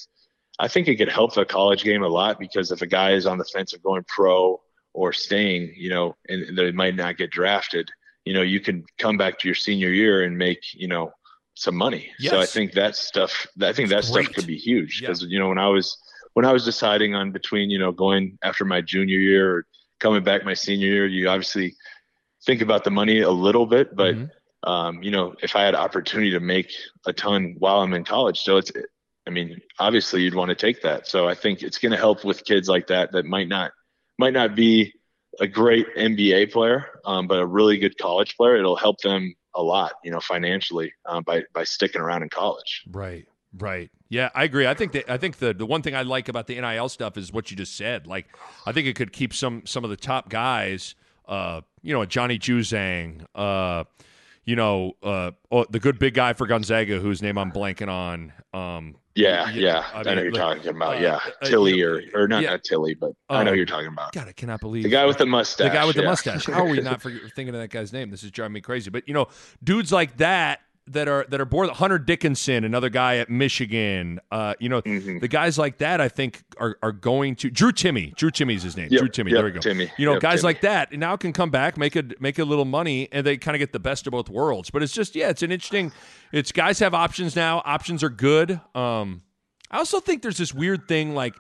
Speaker 2: I think it could help the college game a lot because if a guy is on the fence of going pro or staying, you know, and they might not get drafted, you know, you can come back to your senior year and make, you know, some money. Yes. So I think that stuff, I think that great. stuff could be huge because, yeah. you know, when I was, when I was deciding on between, you know, going after my junior year or coming back my senior year, you obviously think about the money a little bit, but, mm-hmm. um, you know, if I had opportunity to make a ton while I'm in college, so it's, I mean, obviously you'd want to take that. So I think it's going to help with kids like that that might not might not be a great NBA player, um, but a really good college player. It'll help them a lot, you know, financially um, by by sticking around in college.
Speaker 1: Right. Right. Yeah, I agree. I think that I think the the one thing I like about the NIL stuff is what you just said. Like, I think it could keep some some of the top guys, uh, you know, Johnny Juzang, uh, you know, uh, oh, the good big guy for Gonzaga, whose name I'm blanking on. Um,
Speaker 2: yeah, yeah, I, mean, I know you're like, talking about. Uh, yeah, uh, Tillie or or not, yeah. not Tillie, but I know oh, you're talking about.
Speaker 1: God, I cannot believe
Speaker 2: the guy with the mustache.
Speaker 1: The guy with yeah. the mustache. How are we not thinking of that guy's name? This is driving me crazy. But you know, dudes like that that are that are bored. Hunter Dickinson, another guy at Michigan. Uh, you know, mm-hmm. the guys like that, I think, are, are going to Drew Timme. Drew Timme's his name.
Speaker 2: Yep.
Speaker 1: Drew Timme.
Speaker 2: Yep.
Speaker 1: There we go.
Speaker 2: Timme.
Speaker 1: You know,
Speaker 2: yep.
Speaker 1: guys
Speaker 2: Timme.
Speaker 1: like that now can come back, make a make a little money, and they kind of get the best of both worlds. But it's just, yeah, it's an interesting. It's guys have options now. Options are good. Um, I also think there's this weird thing, like,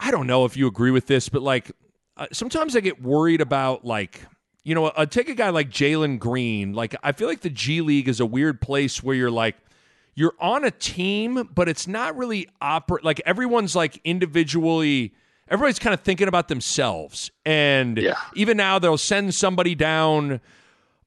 Speaker 1: I don't know if you agree with this, but like, uh, sometimes I get worried about like you know, uh, take a guy like Jalen Green. Like, I feel like the G League is a weird place where you're like, you're on a team, but it's not really operate. Like everyone's like individually. Everybody's kind of thinking about themselves, and
Speaker 2: yeah.
Speaker 1: even now they'll send somebody down.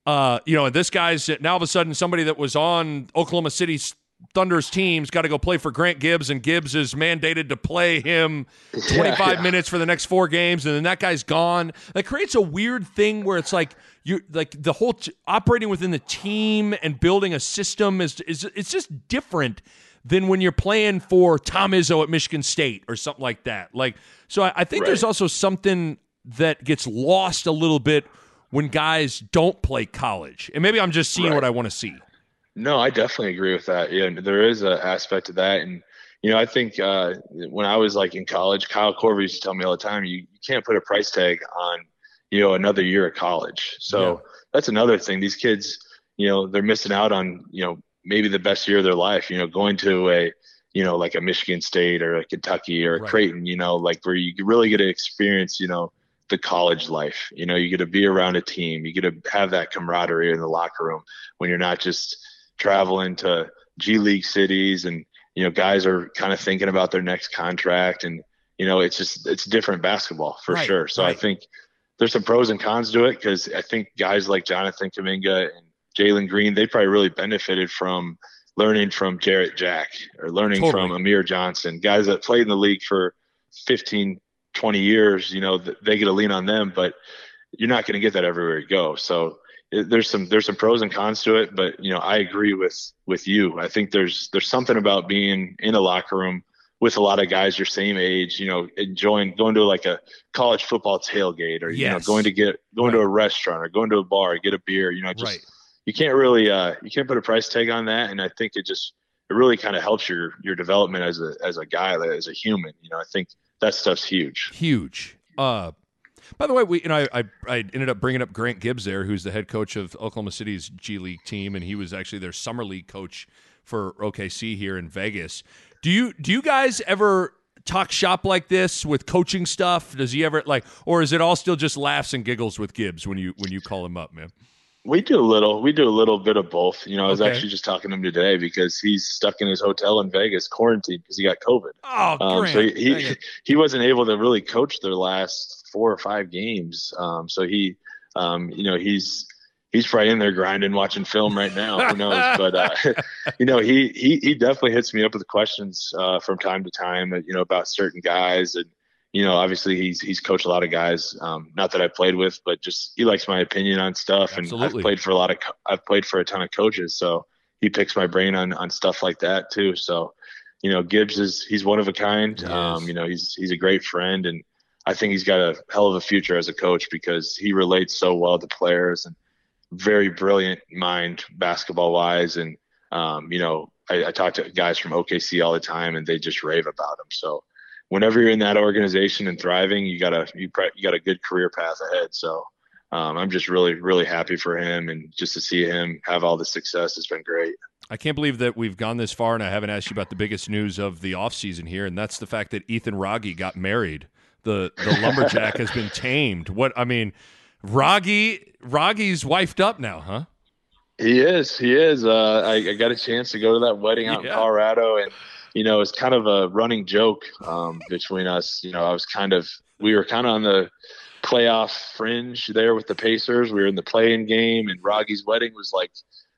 Speaker 1: Uh, you know, this guy's now all of a sudden somebody that was on Oklahoma City's Thunder's team's got to go play for Grant Gibbs, and Gibbs is mandated to play him 25 yeah, yeah. minutes for the next four games, and then that guy's gone. That creates a weird thing where it's like you like the whole t- operating within the team and building a system is is it's just different than when you're playing for Tom Izzo at Michigan State or something like that. Like, so I, I think right. there's also something that gets lost a little bit when guys don't play college, and maybe I'm just seeing right. what I want to see.
Speaker 2: No, I definitely agree with that. Yeah, there is an aspect of that, and you know, I think uh, when I was like in college, Kyle Korver used to tell me all the time, you, you can't put a price tag on you know another year of college. So yeah. that's another thing. These kids, you know, they're missing out on you know maybe the best year of their life. You know, going to a you know like a Michigan State or a Kentucky or a right. Creighton. You know, like where you really get to experience you know the college life. You know, you get to be around a team. You get to have that camaraderie in the locker room when you're not just traveling to G League cities and you know guys are kind of thinking about their next contract and you know it's just it's different basketball for right, sure. So right. I think there's some pros and cons to it because I think guys like Jonathan Kuminga and Jalen Green they probably really benefited from learning from Jarrett Jack or learning totally. from Amir Johnson, guys that played in the league for 15, 20 years. You know they get to lean on them, but you're not going to get that everywhere you go. So there's some there's some pros and cons to it, but you know I agree with with you. I think there's there's something about being in a locker room with a lot of guys your same age, you know, enjoying going to like a college football tailgate or yes. you know going to get going right. to a restaurant or going to a bar, get a beer, you know, just right. you can't really uh you can't put a price tag on that and I think it just it really kind of helps your your development as a as a guy as a human, you know. I think that stuff's huge.
Speaker 1: Huge. Uh by the way, we you know I, I, I ended up bringing up Grant Gibbs there, who's the head coach of Oklahoma City's G League team, and he was actually their summer league coach for OKC here in Vegas. Do you do you guys ever talk shop like this with coaching stuff? Does he ever like, or is it all still just laughs and giggles with Gibbs when you when you call him up, man?
Speaker 2: We do a little. We do a little bit of both. You know, I was okay. actually just talking to him today because he's stuck in his hotel in Vegas, quarantined because he got COVID.
Speaker 1: Oh, um,
Speaker 2: so he he, he, wasn't able to really coach their last four or five games. Um, so he, um, you know, he's he's probably in there grinding, watching film right now. Who knows? but uh, you know, he he he definitely hits me up with questions uh, from time to time. You know, about certain guys and you know, obviously he's he's coached a lot of guys. Um, not that I've played with, but just he likes my opinion on stuff.
Speaker 1: Absolutely.
Speaker 2: And I've played for a lot of I've played for a ton of coaches, so he picks my brain on on stuff like that too. So, you know, Gibbs is he's one of a kind. Um, you know, he's he's a great friend, and I think he's got a hell of a future as a coach because he relates so well to players and very brilliant mind basketball wise. And um, you know, I, I talk to guys from OKC all the time, and they just rave about him. So whenever you're in that organization and thriving, you got a you, you got a good career path ahead. So um, I'm just really really happy for him, and just to see him have all the success has been great.
Speaker 1: I can't believe that we've gone this far, and I haven't asked you about the biggest news of the offseason here, and that's the fact that Ethan Wragge got married. The the lumberjack has been tamed. What I mean, Wragge Wragge's wifed up now, huh?
Speaker 2: He is. He is. Uh, I, I, got a chance to go to that wedding out yeah. in Colorado, and you know, it's kind of a running joke um, between us. You know, I was kind of, we were kind of on the playoff fringe there with the Pacers. We were in the play-in game, and Wragge's wedding was like,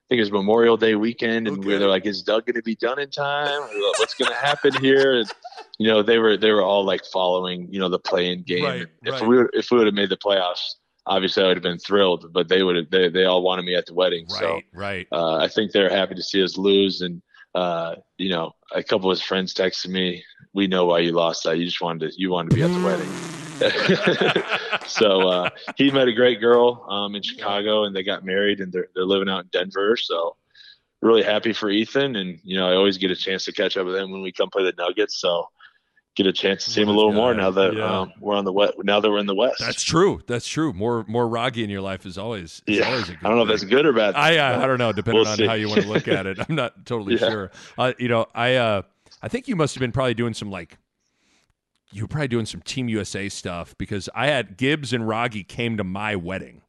Speaker 2: I think it was Memorial Day weekend, and okay. we were like, "Is Doug going to be done in time? What's going to happen here?" And you know, they were they were all like following, you know, the play-in game.
Speaker 1: Right,
Speaker 2: if
Speaker 1: right.
Speaker 2: we if we would have made the playoffs, obviously I would have been thrilled. But they would have they they all wanted me at the wedding.
Speaker 1: Right,
Speaker 2: so
Speaker 1: right.
Speaker 2: Uh, I think they're happy to see us lose, and uh, you know, a couple of his friends texted me, "We know why you lost that. You just wanted to, you wanted to be at the wedding." so uh, he met a great girl um, in Chicago, and they got married, and they're they're living out in Denver. So really happy for Ethan, and you know, I always get a chance to catch up with him when we come play the Nuggets. So get a chance to see him a little more now that yeah. um, we're on the west. Now that we're in the west,
Speaker 1: that's true. That's true. More more Rocky in your life is always is
Speaker 2: yeah.
Speaker 1: Always
Speaker 2: I don't know if that's good or bad.
Speaker 1: I I, I don't know. Depending we'll on see. how you want to look at it, I'm not totally yeah. sure. Uh, you know, I uh, I think you must have been probably doing some like. You were probably doing some Team USA stuff because I had Gibbs and Wragge came to my wedding,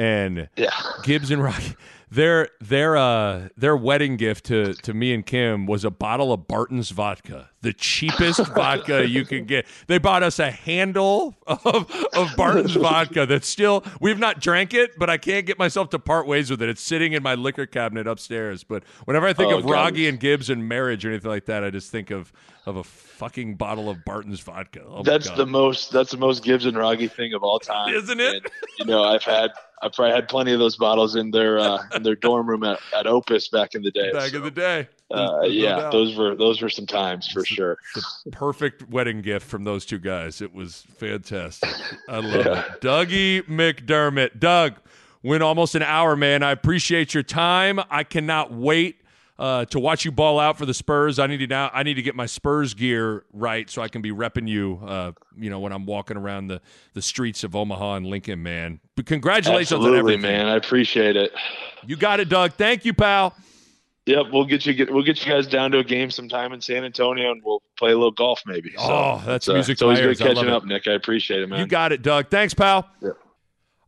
Speaker 1: and
Speaker 2: yeah.
Speaker 1: Gibbs and Wragge their their uh their wedding gift to to me and Kim was a bottle of Barton's vodka, the cheapest vodka you can get. They bought us a handle of of Barton's vodka that's still we've not drank it, but I can't get myself to part ways with it. It's sitting in my liquor cabinet upstairs. But whenever I think oh, of Wragge and Gibbs and marriage or anything like that, I just think of of a fucking bottle of Barton's vodka. Oh
Speaker 2: that's the most that's the most Gibbs and Wragge thing of all time,
Speaker 1: isn't it?
Speaker 2: And, you know, I've had I've probably had plenty of those bottles in their uh, in their dorm room at, at Opus back in the day.
Speaker 1: Back so, in the day,
Speaker 2: uh, yeah, no those were those were some times for sure.
Speaker 1: perfect wedding gift from those two guys. It was fantastic. I love yeah. it. Dougie McDermott, Doug, went almost an hour, man. I appreciate your time. I cannot wait uh, to watch you ball out for the Spurs. I need to now. I need to get my Spurs gear right so I can be repping you. Uh, you know, when I'm walking around the the streets of Omaha and Lincoln, man. But congratulations
Speaker 2: Absolutely,
Speaker 1: on everything,
Speaker 2: man. I appreciate it.
Speaker 1: You got it, Doug. Thank you, pal.
Speaker 2: Yep, we'll get you get we'll get you guys down to a game sometime in San Antonio, and we'll play a little golf maybe.
Speaker 1: So, oh, that's
Speaker 2: uh,
Speaker 1: music.
Speaker 2: It's always good catching up, Nick. I appreciate it, man.
Speaker 1: You got it, Doug. Thanks, pal.
Speaker 2: Yep.